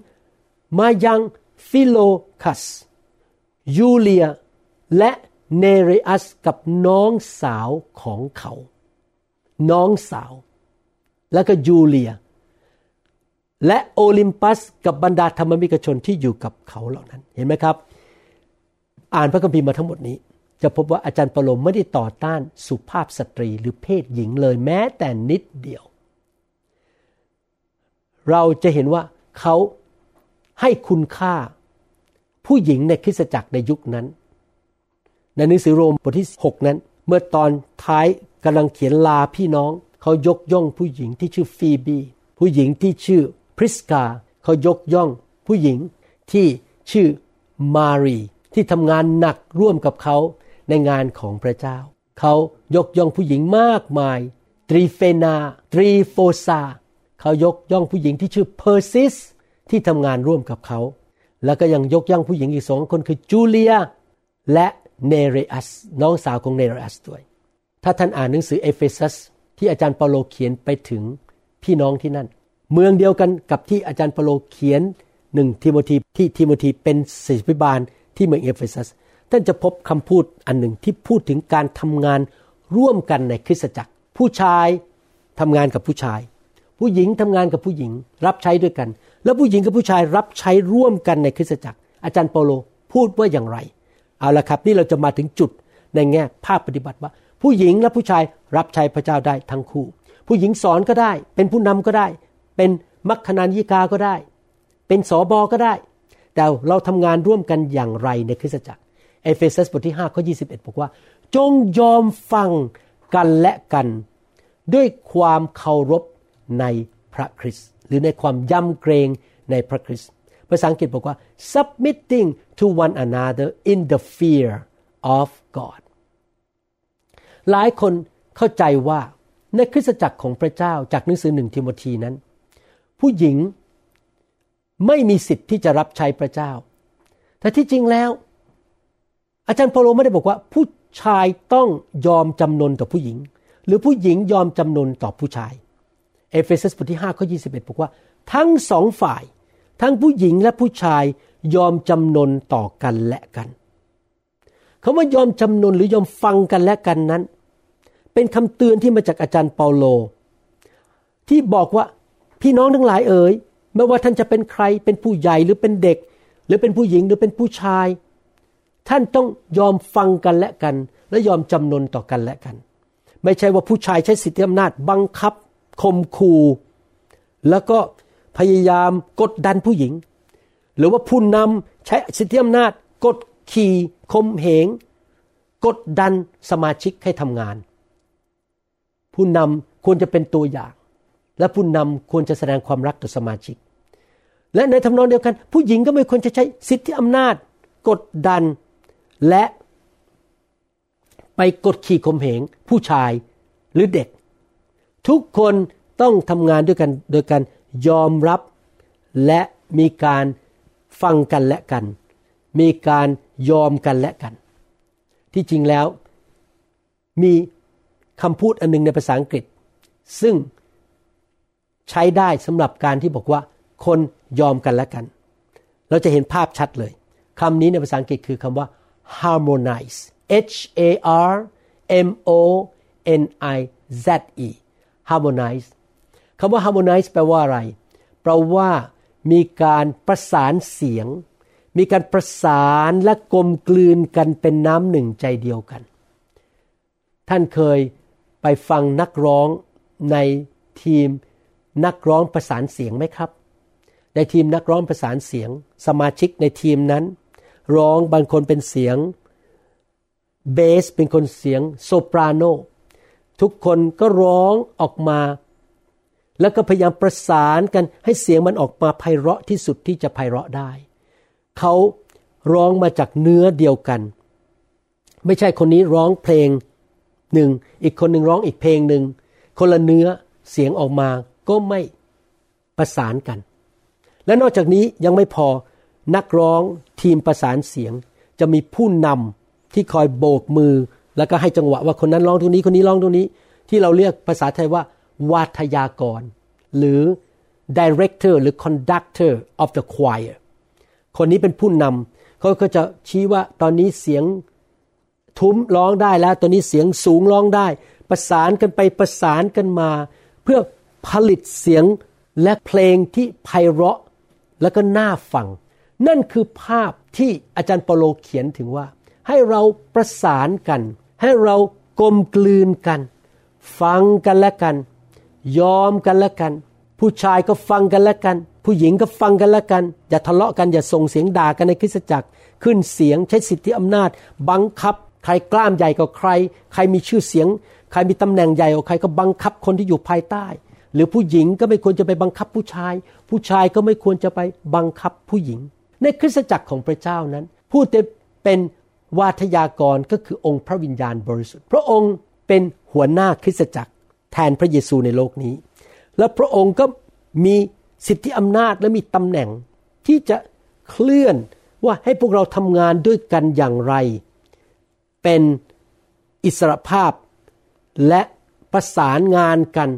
มายังฟิโลโลกัส ยูเลีย และเนเรอัสกับน้องสาวของเขา น้องสาว แล้วก็ยูเลีย และโอลิมปัสกับบรรดาธรรมิกชนที่อยู่กับเขาเหล่านั้น เห็นไหมครับ อ่านพระคัมภีร์มาทั้งหมดนี้ จะพบว่าอาจารย์ปาโลไม่ได้ต่อต้านสุภาพสตรีหรือเพศหญิงเลยแม้แต่นิดเดียว เราจะเห็นว่าเขาให้คุณค่าผู้หญิงในคริสตจักรในยุคนั้น ในหนังสือโรมบทที่ 6 นั้น เมื่อตอนท้ายกำลังเขียนลาพี่น้อง เขายกย่องผู้หญิงที่ชื่อฟีบีผู้หญิงที่ชื่อพริสกา เขายกย่องผู้หญิงที่ชื่อมารีที่ทำงานหนักร่วมกับเขา ในงานของพระเจ้า เขายกย่องผู้หญิงมากมาย ตรีเฟนา ตรีโฟซา เขายกย่องผู้หญิงที่ชื่อเพอร์ซิสที่ทำงานร่วมกับเขา แล้วก็ยังยกย่องผู้หญิงอีกสองคนคือจูเลีย และเนเรอัส น้องสาวของเนเรอัสด้วย ถ้าท่านอ่านหนังสือเอเฟซัสที่อาจารย์เปาโลเขียนไปถึงพี่น้องที่นั่น เมืองเดียวกันกับที่อาจารย์เปาโลเขียนหนึ่งทิโมธีที่ทิโมธีเป็นศิษย์พิบาลที่เมืองเอเฟซัส ท่านจะพบคำพูดอันหนึ่งที่พูดถึงการทำงานร่วมกันในคริสตจักร ผู้ชายทำงานกับผู้ชาย ผู้หญิงทำงานกับผู้หญิง รับใช้ด้วยกัน แล้วผู้หญิงกับผู้ชายรับใช้ร่วมกันในคริสตจักร อาจารย์เปาโลพูดว่าอย่างไร เอาละครับ นี่เราจะมาถึงจุดในแง่ภาคปฏิบัติว่า ผู้หญิงและผู้ชายรับใช้พระเจ้าได้ทั้งคู่ ผู้หญิงสอนก็ได้ เป็นผู้นำก็ได้ เป็นมัคคณายิกาก็ได้ เป็นสอบอก็ได้ แต่เราทำงานร่วมกันอย่างไรในคริสตจักร เอเฟซัสบทที่5ข้อ21 บอกว่า จงยอมฟังกันและกัน ด้วยความเคารพในพระคริสต์หรือในความยำเกรงในพระคริสต์ภาษาอังกฤษบอกว่า submitting to one another in the fear of God หลายคนเข้าใจว่าในคริสตจักรของพระเจ้าจากหนังสือหนึ่งทิโมธีนั้น ผู้หญิงไม่มีสิทธิ์ที่จะรับใช้พระเจ้า แต่ที่จริงแล้ว อาจารย์เปาโลไม่ได้บอกว่า ผู้ชายต้องยอมจำนนต่อผู้หญิง หรือผู้หญิงยอมจำนนต่อผู้ชาย เอเฟซัสบทที่5ข้อ21 บอกว่า ทั้งสองฝ่าย ทั้งผู้หญิงและผู้ชายยอมจำนนต่อกันและกันคำว่ายอมจำนนหรือยอมฟังกันและกันนั้น เป็นคำเตือนที่มาจากอาจารย์เปาโล ที่บอกว่าพี่น้องทั้งหลายเอ๋ยไม่ว่าท่านจะเป็นใครเป็นผู้ใหญ่หรือเป็นเด็ก หรือเป็นผู้หญิงหรือเป็นผู้ชาย ท่านต้องยอมฟังกันและกัน และยอมจำนนต่อกันและกัน ไม่ใช่ว่าผู้ชายใช้สิทธิอำนาจบังคับข่มขู่แล้วก็พยายามกดดันผู้หญิง หรือว่าผู้นำใช้สิทธิอำนาจ กดขี่ข่มเหง กดดันสมาชิกให้ทำงาน ผู้นำควรจะเป็นตัวอย่าง และผู้นำควรจะแสดงความรักต่อสมาชิก และในทำนองเดียวกัน ผู้หญิงก็ไม่ควรจะใช้สิทธิอำนาจ กดดัน และไปกดขี่ข่มเหงผู้ชายหรือเด็ก ทุกคนต้องทำงานด้วยกันโดยการยอมรับและมีการฟังกันและกัน มีการยอมกันและกัน ที่จริงแล้ว มีคำพูดอันหนึงในภาษาอังกฤษ ซึ่งใช้ได้สำหรับการที่บอกว่า คนยอมกันและกัน เราจะเห็นภาพชัดเลยคำนี้ในภาษาอังกฤษคือคำว่า harmonize H A R M O N I Z E harmonize คำว่า harmonize แปลว่าอะไร แปลว่ามีการประสานเสียง มีการประสานและกลมกลืนกันเป็นน้ำหนึ่งใจเดียวกัน ท่านเคยไปฟังนักร้องในทีมนักร้องประสานเสียงไหมครับ ในทีมนักร้องประสานเสียง สมาชิกในทีมนั้น ร้องบางคนเป็นเสียงเบสเป็นคนเสียงโซปราโนทุกคนก็ร้องออกมา แล้วก็พยายามประสานกันให้เสียงมันออกมาไพเราะที่สุดที่จะไพเราะได้ เขาร้องมาจากเนื้อเดียวกัน ไม่ใช่คนนี้ร้องเพลงหนึ่งอีกคนหนึ่งร้องอีกเพลงหนึ่งคนละเนื้อเสียงออกมาก็ไม่ประสานกัน และนอกจากนี้ยังไม่พอ นักร้องทีมประสานเสียง จะมีผู้นำที่คอยโบกมือ แล้วก็ให้จังหวะว่าคนนั้นร้องตรงนี้คนนี้ร้องตรงนี้ ที่เราเรียกภาษาไทยว่า วาทยากร หรือ director หรือ conductor of the choir คนนี้เป็นผู้นำเขาก็จะชี้ว่าตอนนี้เสียงทุ้มร้องได้แล้วตัวนี้เสียงสูงร้องได้ ประสานกันไปประสานกันมา เพื่อผลิตเสียงและเพลงที่ไพเราะ แล้วก็น่าฟัง นั่นคือภาพที่อาจารย์เปโลเขียนถึงว่า ให้เราประสานกัน ให้เรากลมกลืนกัน ฟังกันและกัน ยอมกันและกัน ผู้ชายก็ฟังกันและกัน ผู้หญิงก็ฟังกันและกัน อย่าทะเลาะกันอย่าส่งเสียงด่ากันในคริสตจักร ขึ้นเสียงใช้สิทธิอำนาจ บังคับ ใครกล้ามใหญ่กว่าใคร ใครมีชื่อเสียง ใครมีตำแหน่งใหญ่กว่าใครก็บังคับคนที่อยู่ภายใต้ หรือผู้หญิงก็ไม่ควรจะไปบังคับผู้ชาย ผู้ชายก็ไม่ควรจะไปบังคับผู้หญิง ในคริสตจักรของพระเจ้านั้น ผู้ที่เป็นวาทยากรก็คือองค์พระวิญญาณบริสุทธิ์ พระองค์เป็นหัวหน้าคริสตจักรแทนพระเยซูในโลกนี้ และพระองค์ก็มีสิทธิอำนาจและมีตำแหน่งที่จะเคลื่อนว่าให้พวกเราทำงานด้วยกันอย่างไร เป็นอิสระภาพและประสานงานกัน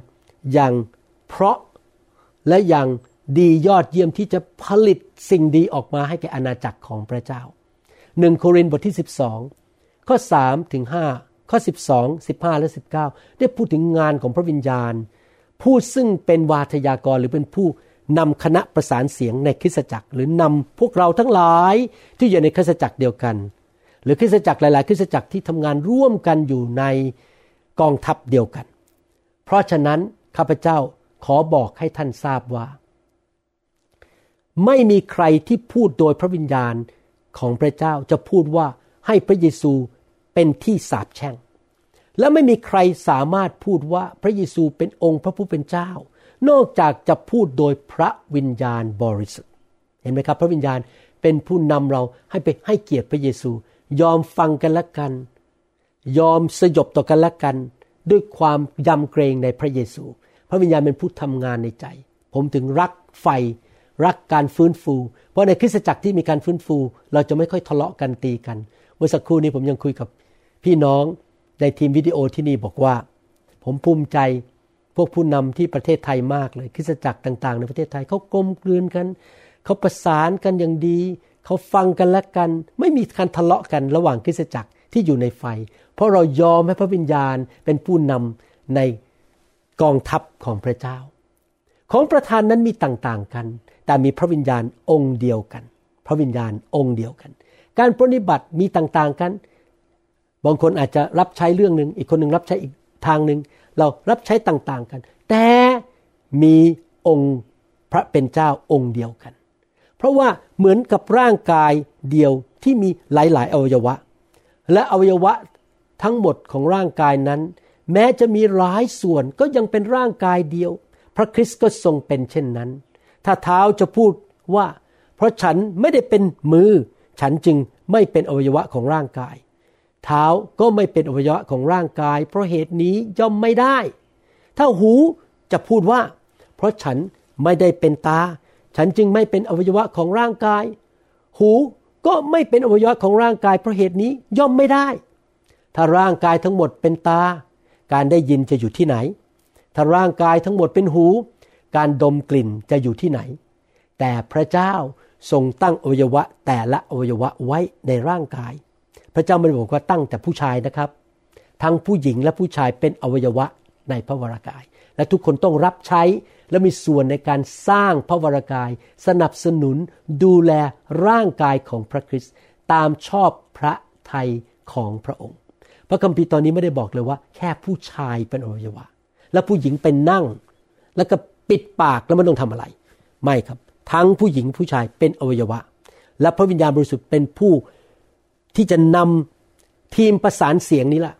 อย่างเพราะและอย่าง ดียอดเยี่ยมที่จะผลิตสิ่งดีออกมาให้แก่อาณาจักรของพระเจ้าหนึ่งโครินธ์บทที่ 12 ข้อ3ถึง5ข้อ 12 15 และ 19 ได้พูดถึงงานของพระวิญญาณ ผู้ซึ่งเป็นวาทยากรหรือเป็นผู้นำคณะประสานเสียงในคริสตจักร หรือนำพวกเราทั้งหลายที่อยู่ในคริสตจักรเดียวกัน หรือคริสตจักรหลาย ๆ คริสตจักรที่ทำงานร่วมกันอยู่ในกองทัพเดียวกัน เพราะฉะนั้นข้าพเจ้าขอบอกให้ท่านทราบว่า ไม่มีใครที่พูดโดยพระวิญญาณของพระเจ้าจะพูดว่าให้พระเยซูเป็นที่สาปแช่ง และไม่มีใครสามารถพูดว่าพระเยซูเป็นองค์พระผู้เป็นเจ้า นอกจากจะพูดโดยพระวิญญาณบริสุทธิ์เห็นไหมครับ พระวิญญาณเป็นผู้นำเราให้ไปให้เกียรติพระเยซู ยอมฟังกันละกัน ยอมสยบต่อกันละกัน ด้วยความยำเกรงในพระเยซู พระวิญญาณเป็นผู้ทำงานในใจ ผมถึงรักไฟ รักการฟื้นฟู เพราะในคริสตจักรที่มีการฟื้นฟู เราจะไม่ค่อยทะเลาะกันตีกัน เมื่อสักครู่นี้ผมยังคุยกับพี่น้องในทีมวิดีโอที่นี่บอกว่า ผมภูมิใจพวกผู้นำที่ประเทศไทยมากเลยคริสตจักรต่างๆ ในประเทศไทยเขากลมกลืนกันเขาประสานกันอย่างดีเขาฟังกันและกัน ไม่มีการทะเลาะกันระหว่างคริสตจักรที่อยู่ในไฟ เพราะเรายอมให้พระวิญญาณเป็นผู้นำในกองทัพของพระเจ้า ของประธานนั้นมีต่างๆกัน แต่มีพระวิญญาณองค์เดียวกัน พระวิญญาณองค์เดียวกัน การปฏิบัติมีต่างๆกัน บางคนอาจจะรับใช้เรื่องหนึ่งอีกคนหนึ่งรับใช้อีกทางหนึ่งเรารับใช้ต่างๆกัน แต่มีองค์พระเป็นเจ้าองค์เดียวกัน เพราะว่าเหมือนกับร่างกายเดียวที่มีหลายๆ อวัยวะ และอวัยวะทั้งหมดของร่างกายนั้น แม้จะมีหลายส่วนก็ยังเป็นร่างกายเดียว พระคริสต์ก็ทรงเป็นเช่นนั้น ถ้าเท้าจะพูดว่า เพราะฉันไม่ได้เป็นมือ ฉันจึงไม่เป็นอวัยวะของร่างกาย เท้าก็ไม่เป็นอวัยวะของร่างกาย เพราะเหตุนี้ย่อมไม่ได้ ถ้าหูจะพูดว่า เพราะฉันไม่ได้เป็นตา ฉันจึงไม่เป็นอวัยวะของร่างกาย หูก็ไม่เป็นอวัยวะของร่างกาย เพราะเหตุนี้ย่อมไม่ได้ ถ้าร่างกายทั้งหมดเป็นตา การได้ยินจะอยู่ที่ไหน ถ้าร่างกายทั้งหมดเป็นหู การดมกลิ่นจะอยู่ที่ไหน แต่พระเจ้าทรงตั้งอวัยวะแต่ละอวัยวะไว้ในร่างกาย พระเจ้าไม่ได้บอกว่าตั้งแต่ผู้ชายนะครับ ทั้งผู้หญิงและผู้ชายเป็นอวัยวะในพระวรากาย และทุกคนต้องรับใช้และมีส่วนในการสร้างพระวรากาย สนับสนุนดูแลร่างกายของพระคริสต์ตามชอบพระทัยของพระองค์ พระคัมภีร์ตอนนี้ไม่ได้บอกเลยว่า แค่ผู้ชายเป็นอวัยวะ และผู้หญิงเป็นนั่ง แล้วก็ ปิดปากแล้วไม่ต้องทำอะไร ไม่ครับ ทั้งผู้หญิงผู้ชายเป็นอวัยวะ และพระวิญญาณบริสุทธิ์เป็นผู้ที่จะนำทีมประสานเสียงนี้ละ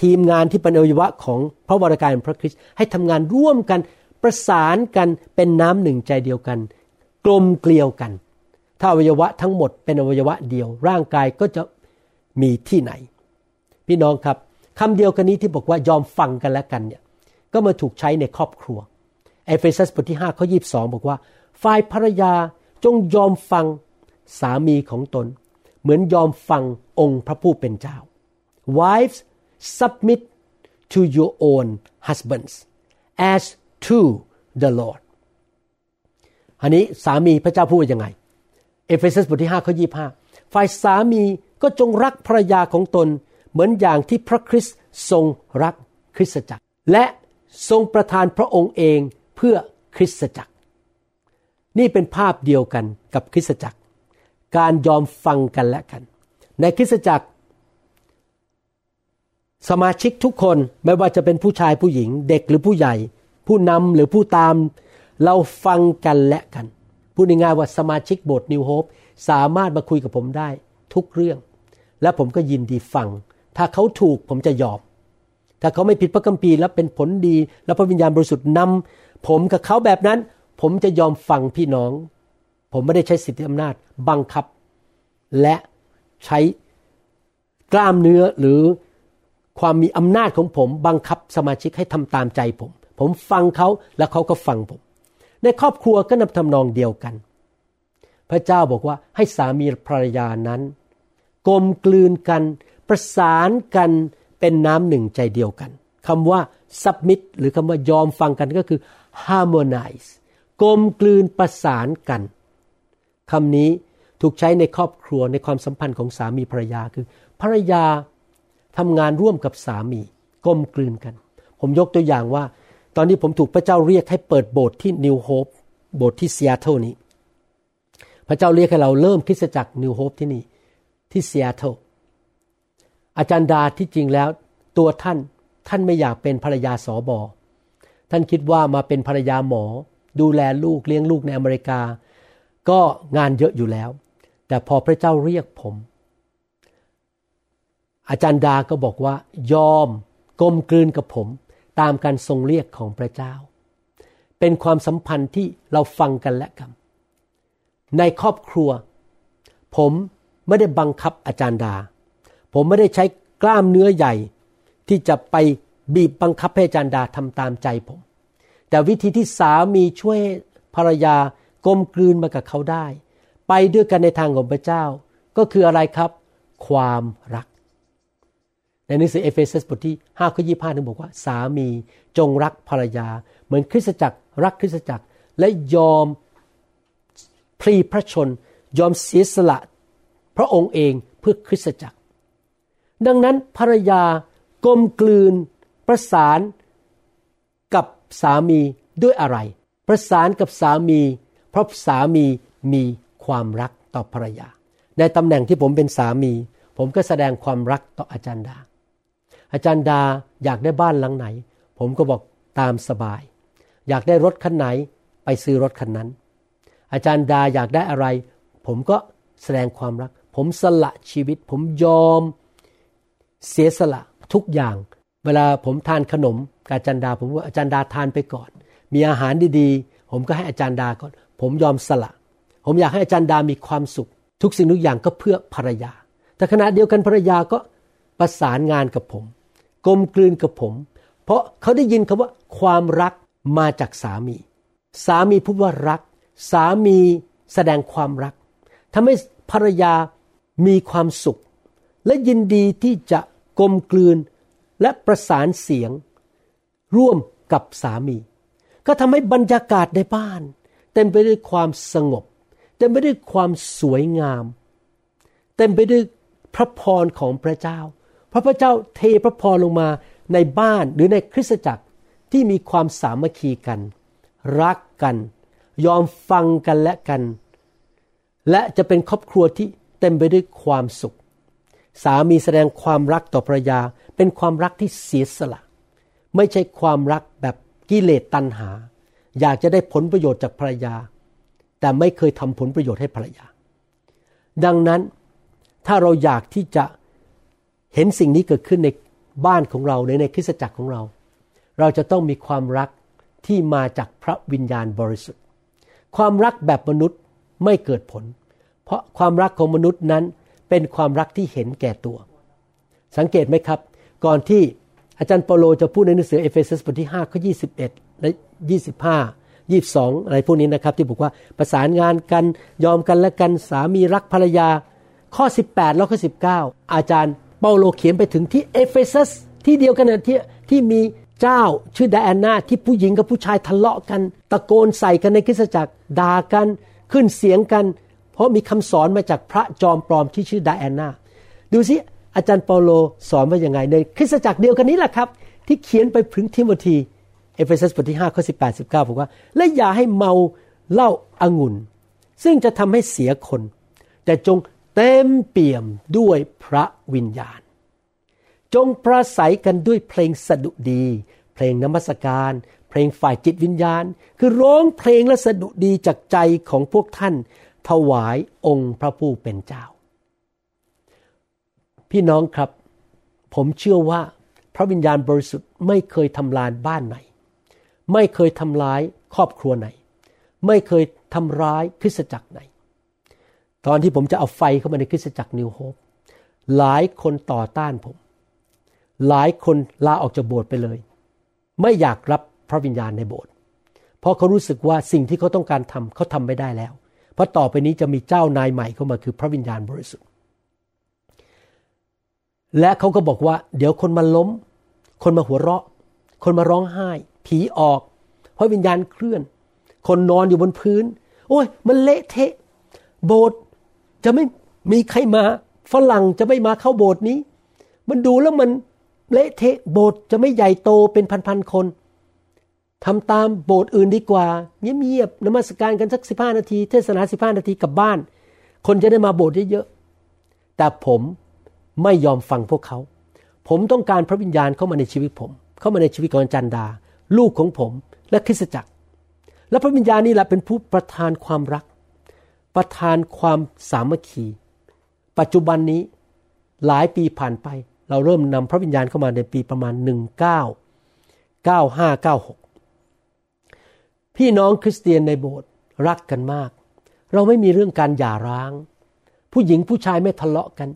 ทีมงานที่เป็นอวัยวะของพระวรากายของพระคริสต์ให้ทำงานร่วมกันประสานกันเป็นน้ำหนึ่งใจเดียวกัน กลมเกลียวกัน ถ้าอวัยวะทั้งหมดเป็นอวัยวะเดียว ร่างกายก็จะมีที่ไหน พี่น้องครับคำเดียวกันนี้ที่บอกว่ายอมฟังกันและกันเนี่ยก็มาถูกใช้ในครอบครัว เอเฟซัสบทที่5ข้อ22 บอกว่า ฝ่ายภรรยาจงยอมฟังสามีของตน เหมือนยอมฟังองค์พระผู้เป็นเจ้า wives submit to your own husbands as to the Lord อันนี้สามีพระเจ้าพูดยังไง เอเฟซัสบทที่5ข้อ25 ฝ่ายสามีก็จงรักภรรยาของตน เหมือนอย่างที่พระคริสต์ทรงรักคริสตจักร และทรงประทานพระองค์เอง เพื่อคริสตจักร นี่เป็นภาพเดียวกันกับคริสตจักร การยอมฟังกันและกัน ในคริสตจักร สมาชิกทุกคนไม่ว่าจะเป็นผู้ชายผู้หญิง เด็กหรือผู้ใหญ่ ผู้นำหรือผู้ตาม เราฟังกันและกัน พูดง่ายๆว่าสมาชิกโบสถ์นิวโฮปสามารถมาคุยกับผมได้ทุกเรื่อง และผมก็ยินดีฟัง ถ้าเขาถูกผมจะยอมถ้าเขาไม่ผิดพระคัมภีร์และเป็นผลดี และพระวิญญาณบริสุทธิ์นำ ผมกับเขาแบบนั้น ผมจะยอมฟังพี่น้อง ผมไม่ได้ใช้สิทธิอำนาจบังคับ และใช้กล้ามเนื้อหรือความมีอำนาจของผมบังคับสมาชิกให้ทำตามใจผม ผมฟังเขาแล้วเขาก็ฟังผม ในครอบครัวก็นำทำนองเดียวกัน พระเจ้าบอกว่าให้สามีภรรยานั้น กลมกลืนกัน ประสานกันเป็นน้ำหนึ่งใจเดียวกันคำว่า submit หรือคำว่ายอมฟังกันก็คือ harmonize กลมกลืนประสานกันคำนี้ถูกใช้ในครอบครัวในความสัมพันธ์ของสามีภรรยาคือภรรยาทำงานร่วมกับสามีกลมกลืนกัน ผมยกตัวอย่างว่า ตอนนี้ผมถูกพระเจ้าเรียกให้เปิดโบสถ์ที่นิวโฮปโบสถ์ที่ซีแอตเทิลนี้ พระเจ้าเรียกให้เราเริ่มคริสตจักรนิวโฮปที่นี่ที่ซีแอตเทิลอาจารย์ดาที่จริงแล้วตัวท่าน ท่านไม่อยากเป็นภรรยาสอบอท่านคิดว่ามาเป็นภรรยาหมอ ดูแลลูกเลี้ยงลูกในอเมริกา ก็งานเยอะอยู่แล้ว แต่พอพระเจ้าเรียกผม อาจารย์ดาก็บอกว่ายอมกลมกลืนกับผม ตามการทรงเรียกของพระเจ้า เป็นความสัมพันธ์ที่เราฟังกันและกัน ในครอบครัว ผมไม่ได้บังคับอาจารย์ดา ผมไม่ได้ใช้กล้ามเนื้อใหญ่ ที่จะไปบีบบังคับให้อาจารย์ดาทำตามใจผม แต่วิธีที่สามีช่วยภรรยากลมกลืนมากับเขาได้ ไปด้วยกันในทางของพระเจ้า ก็คืออะไรครับ ความรัก ในหนังสือเอเฟซัสบทที่5ข้อ25ถึงบอกว่า สามีจงรักภรรยา เหมือนคริสตจักรรักคริสตจักร และยอมพลีพระชน ยอมเสียสละ พระองค์เองเพื่อคริสตจักร ดังนั้นภรรยา กลมกลืน ประสานกับสามีด้วยอะไร ประสานกับสามี เพราะสามีมีความรักต่อภรรยา ในตำแหน่งที่ผมเป็นสามี ผมก็แสดงความรักต่ออาจารย์ดา อาจารย์ดาอยากได้บ้านหลังไหน ผมก็บอกตามสบาย อยากได้รถคันไหนไปซื้อรถคันนั้น อาจารย์ดาอยากได้อะไร ผมก็แสดงความรัก ผมสละชีวิต ผมยอม เสียสละ ทุกอย่าง เวลาผมทานขนมกับอาจารย์ดาผมว่าอาจารย์ดาทานไปก่อน มีอาหารดีๆ ผมก็ให้อาจารย์ดาก่อน ผมยอมสละ ผมอยากให้อาจารย์ดามีความสุข ทุกสิ่งทุกอย่างก็เพื่อภรรยา แต่ขณะเดียวกันภรรยาก็ประสานงานกับผม กลมกลืนกับผม เพราะเขาได้ยินคำว่าความรักมาจากสามี สามีพูดว่ารัก สามีแสดงความรักทำให้ภรรยามีความสุข และยินดีที่จะ กลมกลืนและประสานเสียง ร่วมกับสามี ก็ทำให้บรรยากาศในบ้าน เต็มไปด้วยความสงบ เต็มไปด้วยความสวยงาม เต็มไปด้วยพระพรของพระเจ้า พระพระเจ้าเทพระพรลงมาในบ้านหรือในคริสตจักรที่มีความสามัคคีกัน รักกัน ยอมฟังกันและกัน และจะเป็นครอบครัวที่เต็มไปด้วยความสุข สามีแสดงความรักต่อภรรยา เป็นความรักที่เสียสละ ไม่ใช่ความรักแบบกิเลสตัณหา อยากจะได้ผลประโยชน์จากภรรยา แต่ไม่เคยทำผลประโยชน์ให้ภรรยา ดังนั้นถ้าเราอยากที่จะเห็นสิ่งนี้เกิดขึ้นในบ้านของเราในในคริสตจักรของเรา เราจะต้องมีความรักที่มาจากพระวิญญาณบริสุทธิ์ ความรักแบบมนุษย์ไม่เกิดผล เพราะความรักของมนุษย์นั้น เป็นความรักที่เห็นแก่ตัว สังเกตไหมครับ ก่อนที่อาจารย์เปโลจะพูดในหนังสือเอเฟซัสบทที่5ข้อ21 และ 25 22 อะไรพวกนี้นะครับ ที่บอกว่าประสานงานกันยอมกันและกันสามีรักภรรยา ข้อ 18 แล้วข้อ 19 อาจารย์เปาโลเขียนไปถึงที่เอเฟซัสที่เดียวกันนะที่ที่มีเจ้าชื่อไดอานาที่ผู้หญิงกับผู้ชายทะเลาะกัน ตะโกนใส่กันในคริสตจักรด่ากันขึ้นเสียงกัน เพราะมีคำสอนมาจากพระจอมปลอมที่ชื่อไดอานาดูสิอาจารย์เปาโลสอนว่าอย่างไง ในคริสตจักรเดียวกันนี้แหละครับ ที่เขียนไปถึงทิโมธีเอเฟซัสบทที่5ข้อ18 19บอกว่า และอย่าให้เมาเหล้าอางุ่น ซึ่งจะทำให้เสียคน แต่จงเต็มเปี่ยมด้วยพระวิญญาณ จงประสัยกันด้วยเพลงสดุดี เพลงนมัสการ เพลงฝ่ายจิตวิญญาณ คือร้องเพลงและสดุดีจากใจของพวกท่าน ถวายองค์พระผู้เป็นเจ้า พี่น้องครับ ผมเชื่อว่าพระวิญญาณบริสุทธิ์ไม่เคยทำลายบ้านไหน ไม่เคยทำร้ายครอบครัวไหน ไม่เคยทำร้ายคริสตจักรไหน ตอนที่ผมจะเอาไฟเข้ามาในคริสตจักรนิวโฮปหลายคนต่อต้านผม หลายคนลาออกจากโบสถ์ไปเลย ไม่อยากรับพระวิญญาณในโบสถ์เพราะเขารู้สึกว่าสิ่งที่เขาต้องการทำเขาทำไม่ได้แล้ว เพราะต่อไปนี้จะมีเจ้านายใหม่เข้ามาคือพระวิญญาณบริสุทธิ์ และเขาก็บอกว่า เดี๋ยวคนมาล้ม คนมาหัวเราะ คนมาร้องไห้ ผีออก เพราะวิญญาณเคลื่อน คนนอนอยู่บนพื้น โอ้ย มันเละเทะ โบสถ์จะไม่มีใครมาฝรั่งจะไม่มาเข้าโบสถ์นี้ มันดูแล้วมันเละเทะโบสถ์จะไม่ใหญ่โตเป็นพันๆคน ทำตามโบสถ์อื่นดีกว่าเงียบๆนมัสการกันสักสิบห้านาที เทศนาสิบห้านาทีกลับบ้าน คนจะได้มาโบสถ์เยอะๆแต่ผมไม่ยอมฟังพวกเขา ผมต้องการพระวิญญาณเข้ามาในชีวิตผม เข้ามาในชีวิตของจันดา ลูกของผมและคริสตจักร และพระวิญญาณนี่แหละเป็นผู้ประทานความรัก ประทานความสามัคคี ปัจจุบันนี้หลายปีผ่านไป เราเริ่มนำพระวิญญาณเข้ามาในปีประมาณ 19 9596 พี่น้องคริสเตียนในโบสถ์รักกันมาก เราไม่มีเรื่องการหย่าร้าง ผู้หญิงผู้ชายไม่ทะเลาะกัน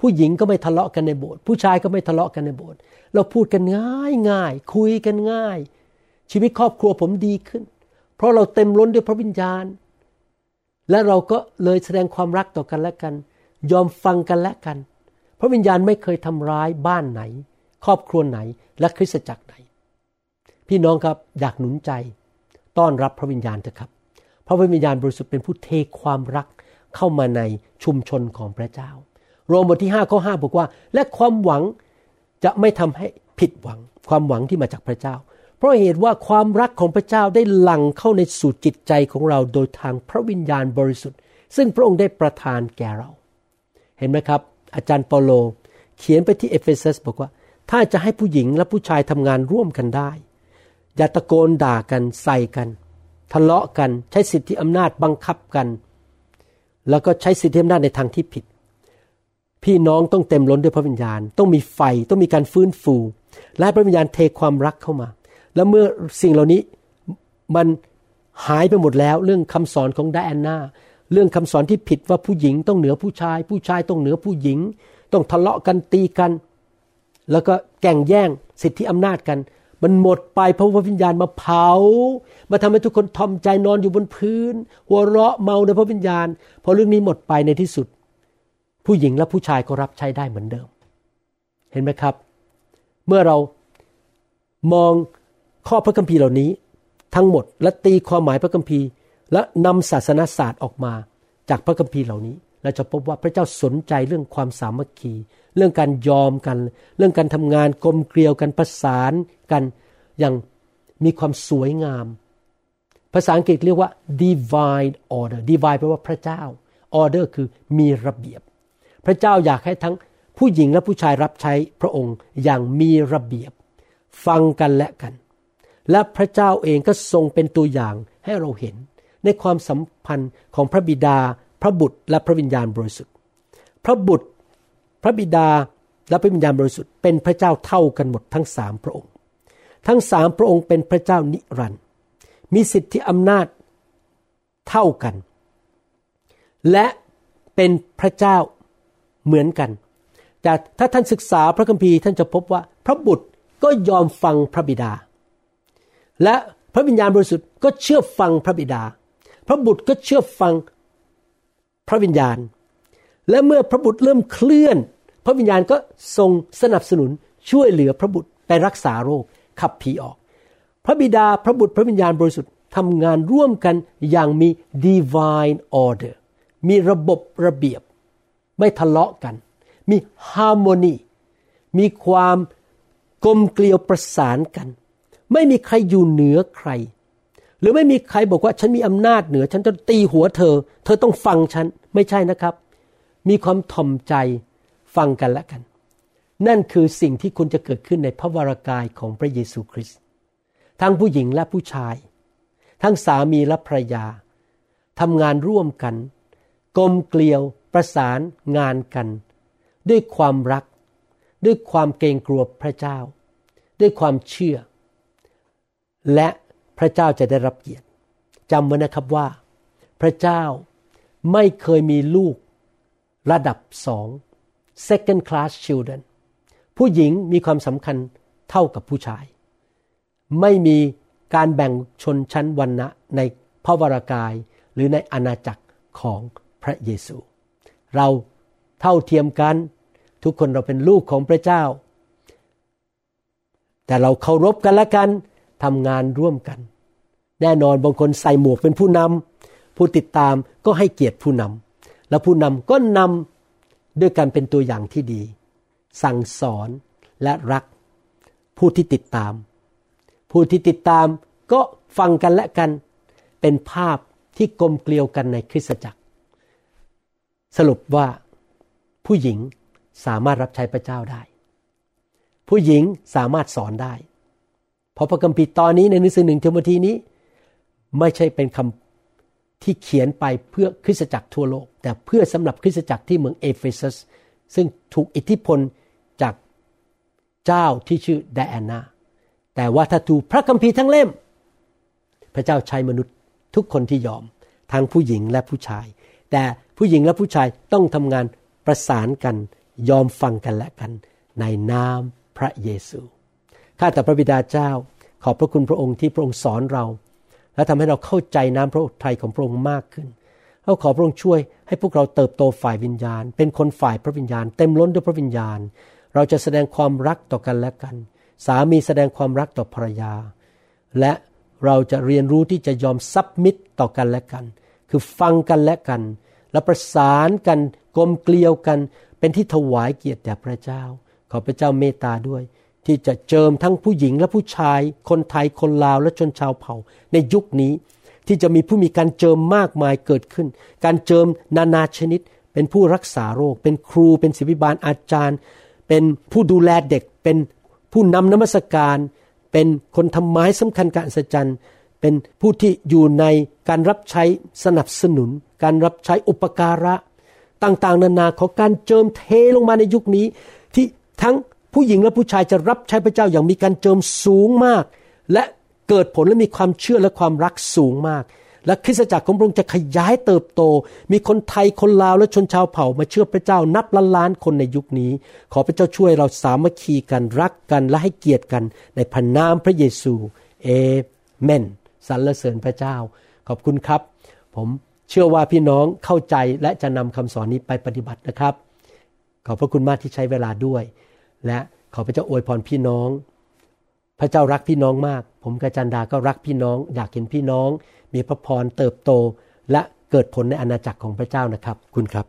ผู้หญิงก็ไม่ทะเลาะกันในโบสถ์ผู้ชายก็ไม่ทะเลาะกันในโบสถ์เราพูดกันง่ายง่าย คุยกันง่าย ชีวิตครอบครัวผมดีขึ้น เพราะเราเต็มล้นด้วยพระวิญญาณ และเราก็เลยแสดงความรักต่อกันและกัน ยอมฟังกันและกัน พระวิญญาณไม่เคยทำร้ายบ้านไหน ครอบครัวไหนและคริสตจักรไหน พี่น้องครับอยากหนุนใจ ต้อนรับพระวิญญาณเถอะครับ พระวิญญาณบริสุทธิ์เป็นผู้เทความรักเข้ามาในชุมชนของพระเจ้า โรมบทที่5ข้อ5บอกว่า และความหวังจะไม่ทำให้ผิดหวัง ความหวังที่มาจากพระเจ้า เพราะเหตุว่าความรักของพระเจ้าได้หลั่งเข้าในสู่จิตใจของเราโดยทางพระวิญญาณบริสุทธิ์ ซึ่งพระองค์ได้ประทานแก่เรา เห็นไหมครับ อาจารย์เปาโลเขียนไปที่เอเฟซัสบอกว่า ถ้าจะให้ผู้หญิงและผู้ชายทำงานร่วมกันได้ อย่าตะโกนด่ากันใส่กัน ทะเลาะกันใช้สิทธิอำนาจบังคับกัน แล้วก็ใช้สิทธิอำนาจในทางที่ผิด พี่น้องต้องเต็มล้นด้วยพระวิญญาณ ต้องมีไฟต้องมีการฟื้นฟู และพระวิญญาณเทความรักเข้ามา แล้วเมื่อสิ่งเหล่านี้มันหายไปหมดแล้วเรื่องคำสอนของไดแอนนาเรื่องคำสอนที่ผิดว่าผู้หญิงต้องเหนือผู้ชาย ผู้ชายต้องเหนือผู้หญิง ต้องทะเลาะกันตีกัน แล้วก็แก่งแย่งสิทธิอำนาจกัน มันหมดไปเพราะว่าวิญญาณมาเผา มาทำให้ทุกคนทอมใจนอนอยู่บนพื้น หัวเราะเมาในพระวิญญาณ พอเรื่องนี้หมดไปในที่สุด ผู้หญิงและผู้ชายก็รับใช้ได้เหมือนเดิม เห็นไหมครับ เมื่อเรามองข้อพระคัมภีร์เหล่านี้ ทั้งหมดและตีความหมายพระคัมภีร์ และนำศาสนศาสตร์ออกมา จากพระคัมภีร์เหล่านี้เราจะพบว่าพระเจ้าสนใจเรื่องความสามัคคี เรื่องการยอมกัน เรื่องการทำงานกลมเกลียวกันประสาน กันอย่างมีความสวยงาม ภาษาอังกฤษเรียกว่า divine order divine แปลว่าพระเจ้า order คือมีระเบียบ พระเจ้าอยากให้ทั้งผู้หญิงและผู้ชายรับใช้พระองค์อย่างมีระเบียบ ฟังกันและกัน และพระเจ้าเองก็ทรงเป็นตัวอย่างให้เราเห็น ในความสัมพันธ์ของพระบิดา พระบุตร และพระวิญญาณบริสุทธิ์ พระบุตร พระบิดา และพระวิญญาณบริสุทธิ์เป็นพระเจ้าเท่ากันหมดทั้งสามพระองค์ ทั้งสามพระองค์เป็นพระเจ้านิรันดร์มีสิทธิอำนาจเท่ากัน และเป็นพระเจ้าเหมือนกัน แต่ถ้าท่านศึกษาพระคัมภีร์ท่านจะพบว่าพระบุตรก็ยอมฟังพระบิดา และพระวิญญาณบริสุทธิ์ก็เชื่อฟังพระบิดา พระบุตรก็เชื่อฟังพระวิญญาณ และเมื่อพระบุตรเริ่มเคลื่อน พระวิญญาณก็ทรงสนับสนุนช่วยเหลือพระบุตรไปรักษาโรค ขับผีออก พระบิดาพระบุตรพระวิญญาณบริสุทธิ์ทำงานร่วมกันอย่างมี divine order มีระบบระเบียบ ไม่ทะเลาะกัน มีฮาร์โมนีมีความกลมเกลียวประสานกัน ไม่มีใครอยู่เหนือใคร หรือไม่มีใครบอกว่าฉันมีอำนาจเหนือ ฉันจะตีหัวเธอ เธอต้องฟังฉัน ไม่ใช่นะครับ มีความถ่อมใจฟังกันและกัน นั่นคือสิ่งที่คุณจะเกิดขึ้นในพระวรากายของพระเยซูคริสต์ทั้งผู้หญิงและผู้ชาย ทั้งสามีและภรรยาทำงานร่วมกัน กลมเกลียวประสานงานกัน ด้วยความรัก ด้วยความเกรงกลัวพระเจ้า ด้วยความเชื่อ และพระเจ้าจะได้รับเกียรติจำไว้นะครับว่า พระเจ้าไม่เคยมีลูกระดับสอง second class children ผู้หญิงมีความสำคัญเท่ากับผู้ชาย ไม่มีการแบ่งชนชั้นวรรณะในพระวรากายหรือในอาณาจักรของพระเยซู เราเท่าเทียมกัน ทุกคนเราเป็นลูกของพระเจ้า แต่เราเคารพกันและกันทำงานร่วมกัน แน่นอนบางคนใส่หมวกเป็นผู้นำผู้ติดตามก็ให้เกียรติผู้นำแล้วผู้นำก็นำด้วยการเป็นตัวอย่างที่ดี สั่งสอนและรักผู้ที่ติดตาม ผู้ที่ติดตามก็ฟังกันและกันเป็นภาพที่กลมเกลียวกันในคริสตจักร สรุปว่าผู้หญิงสามารถรับใช้พระเจ้าได้ ผู้หญิงสามารถสอนได้ เพราะพระคัมภีร์ตอนนี้ในหนังสือหนึ่งทิโมธีนี้ ไม่ใช่เป็นคำที่เขียนไปเพื่อคริสตจักรทั่วโลก แต่เพื่อสำหรับคริสตจักรที่เมืองเอเฟซัสซึ่งถูกอิทธิพล เจ้าที่ชื่อไดอานาแต่ว่าถ้าดูพระคัมภีร์ทั้งเล่ม พระเจ้าใช้มนุษย์ทุกคนที่ยอม ทั้งผู้หญิงและผู้ชาย แต่ผู้หญิงและผู้ชายต้องทำงานประสานกันยอมฟังกันและกัน ในนามพระเยซูข้าแต่พระบิดาเจ้า ขอบพระคุณพระองค์ที่พระองค์สอนเรา และทำให้เราเข้าใจน้ำพระทัยของพระองค์มากขึ้นเราขอพระองค์ช่วยให้พวกเราเติบโตฝ่ายวิญญาณ เป็นคนฝ่ายพระวิญญาณ เต็มล้นด้วยพระวิญญาณ เราจะแสดงความรักต่อกันและกัน สามีแสดงความรักต่อภรรยา และเราจะเรียนรู้ที่จะยอมซับมิตรต่อกันและกัน คือฟังกันและกัน และประสานกันกลมเกลียวกัน เป็นที่ถวายเกียรติแด่พระเจ้า ขอพระเจ้าเมตตาด้วย ที่จะเจิมทั้งผู้หญิงและผู้ชาย คนไทยคนลาวและชนชาวเผ่า ในยุคนี้ที่จะมีผู้มีการเจิมมากมายเกิดขึ้น การเจิมนานาชนิด เป็นผู้รักษาโรค เป็นครูเป็นศิบิบาลอาจารย์ เป็นผู้ดูแลเด็ก เป็นผู้นำนมัสการ เป็นคนทำไม้สำคัญการอัศจรรย์เป็นผู้ที่อยู่ในการรับใช้สนับสนุน การรับใช้อุปการะ ต่างๆ นานาของการเจิมเทลงมาในยุคนี้ ที่ทั้งผู้หญิงและผู้ชายจะรับใช้พระเจ้าอย่างมีการเจิมสูงมาก และเกิดผลและมีความเชื่อและความรักสูงมาก และคริสตจักรของพระองค์จะขยายเติบโต มีคนไทยคนลาวและชนชาวเผ่ามาเชื่อพระเจ้านับล้านล้านคนในยุคนี้ ขอพระเจ้าช่วยเราสามัคคีกันรักกันและให้เกียรติกันในพระนามพระเยซูเอเมนสรรเสริญพระเจ้า ขอบคุณครับ ผมเชื่อว่าพี่น้องเข้าใจและจะนำคำสอนนี้ไปปฏิบัตินะครับ ขอบพระคุณมากที่ใช้เวลาด้วย และขอพระเจ้าอวยพรพี่น้อง พระเจ้ารักพี่น้องมาก ผมกาจันดาก็รักพี่น้อง อยากเห็นพี่น้อง มีพระพรเติบโต และเกิดผลในอาณาจักรของพระเจ้านะครับ คุณครับ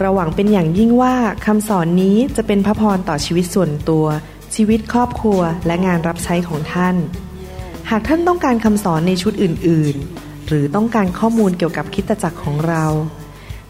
เราหวังเป็นอย่างยิ่งว่าคำสอนนี้จะเป็นพระพรต่อชีวิตส่วนตัว ชีวิตครอบครัวและงานรับใช้ของท่าน หากท่านต้องการคำสอนในชุดอื่น ๆ หรือต้องการข้อมูลเกี่ยวกับคริสตจักรของเรา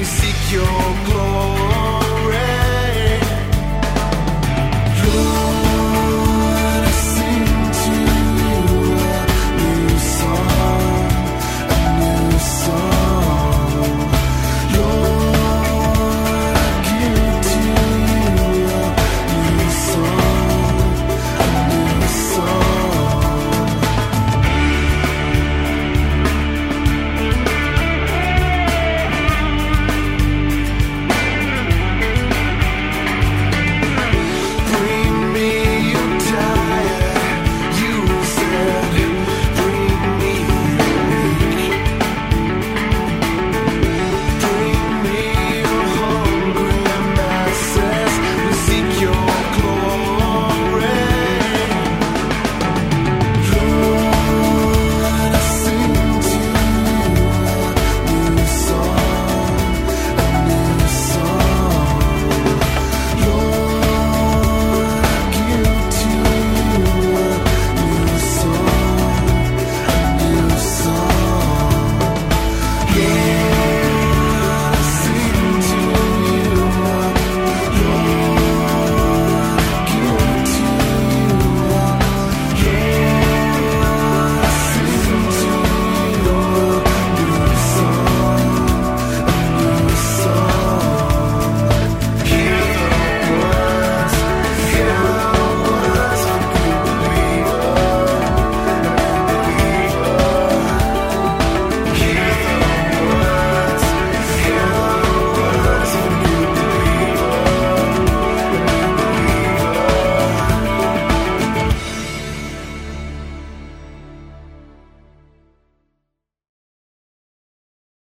We seek your glory.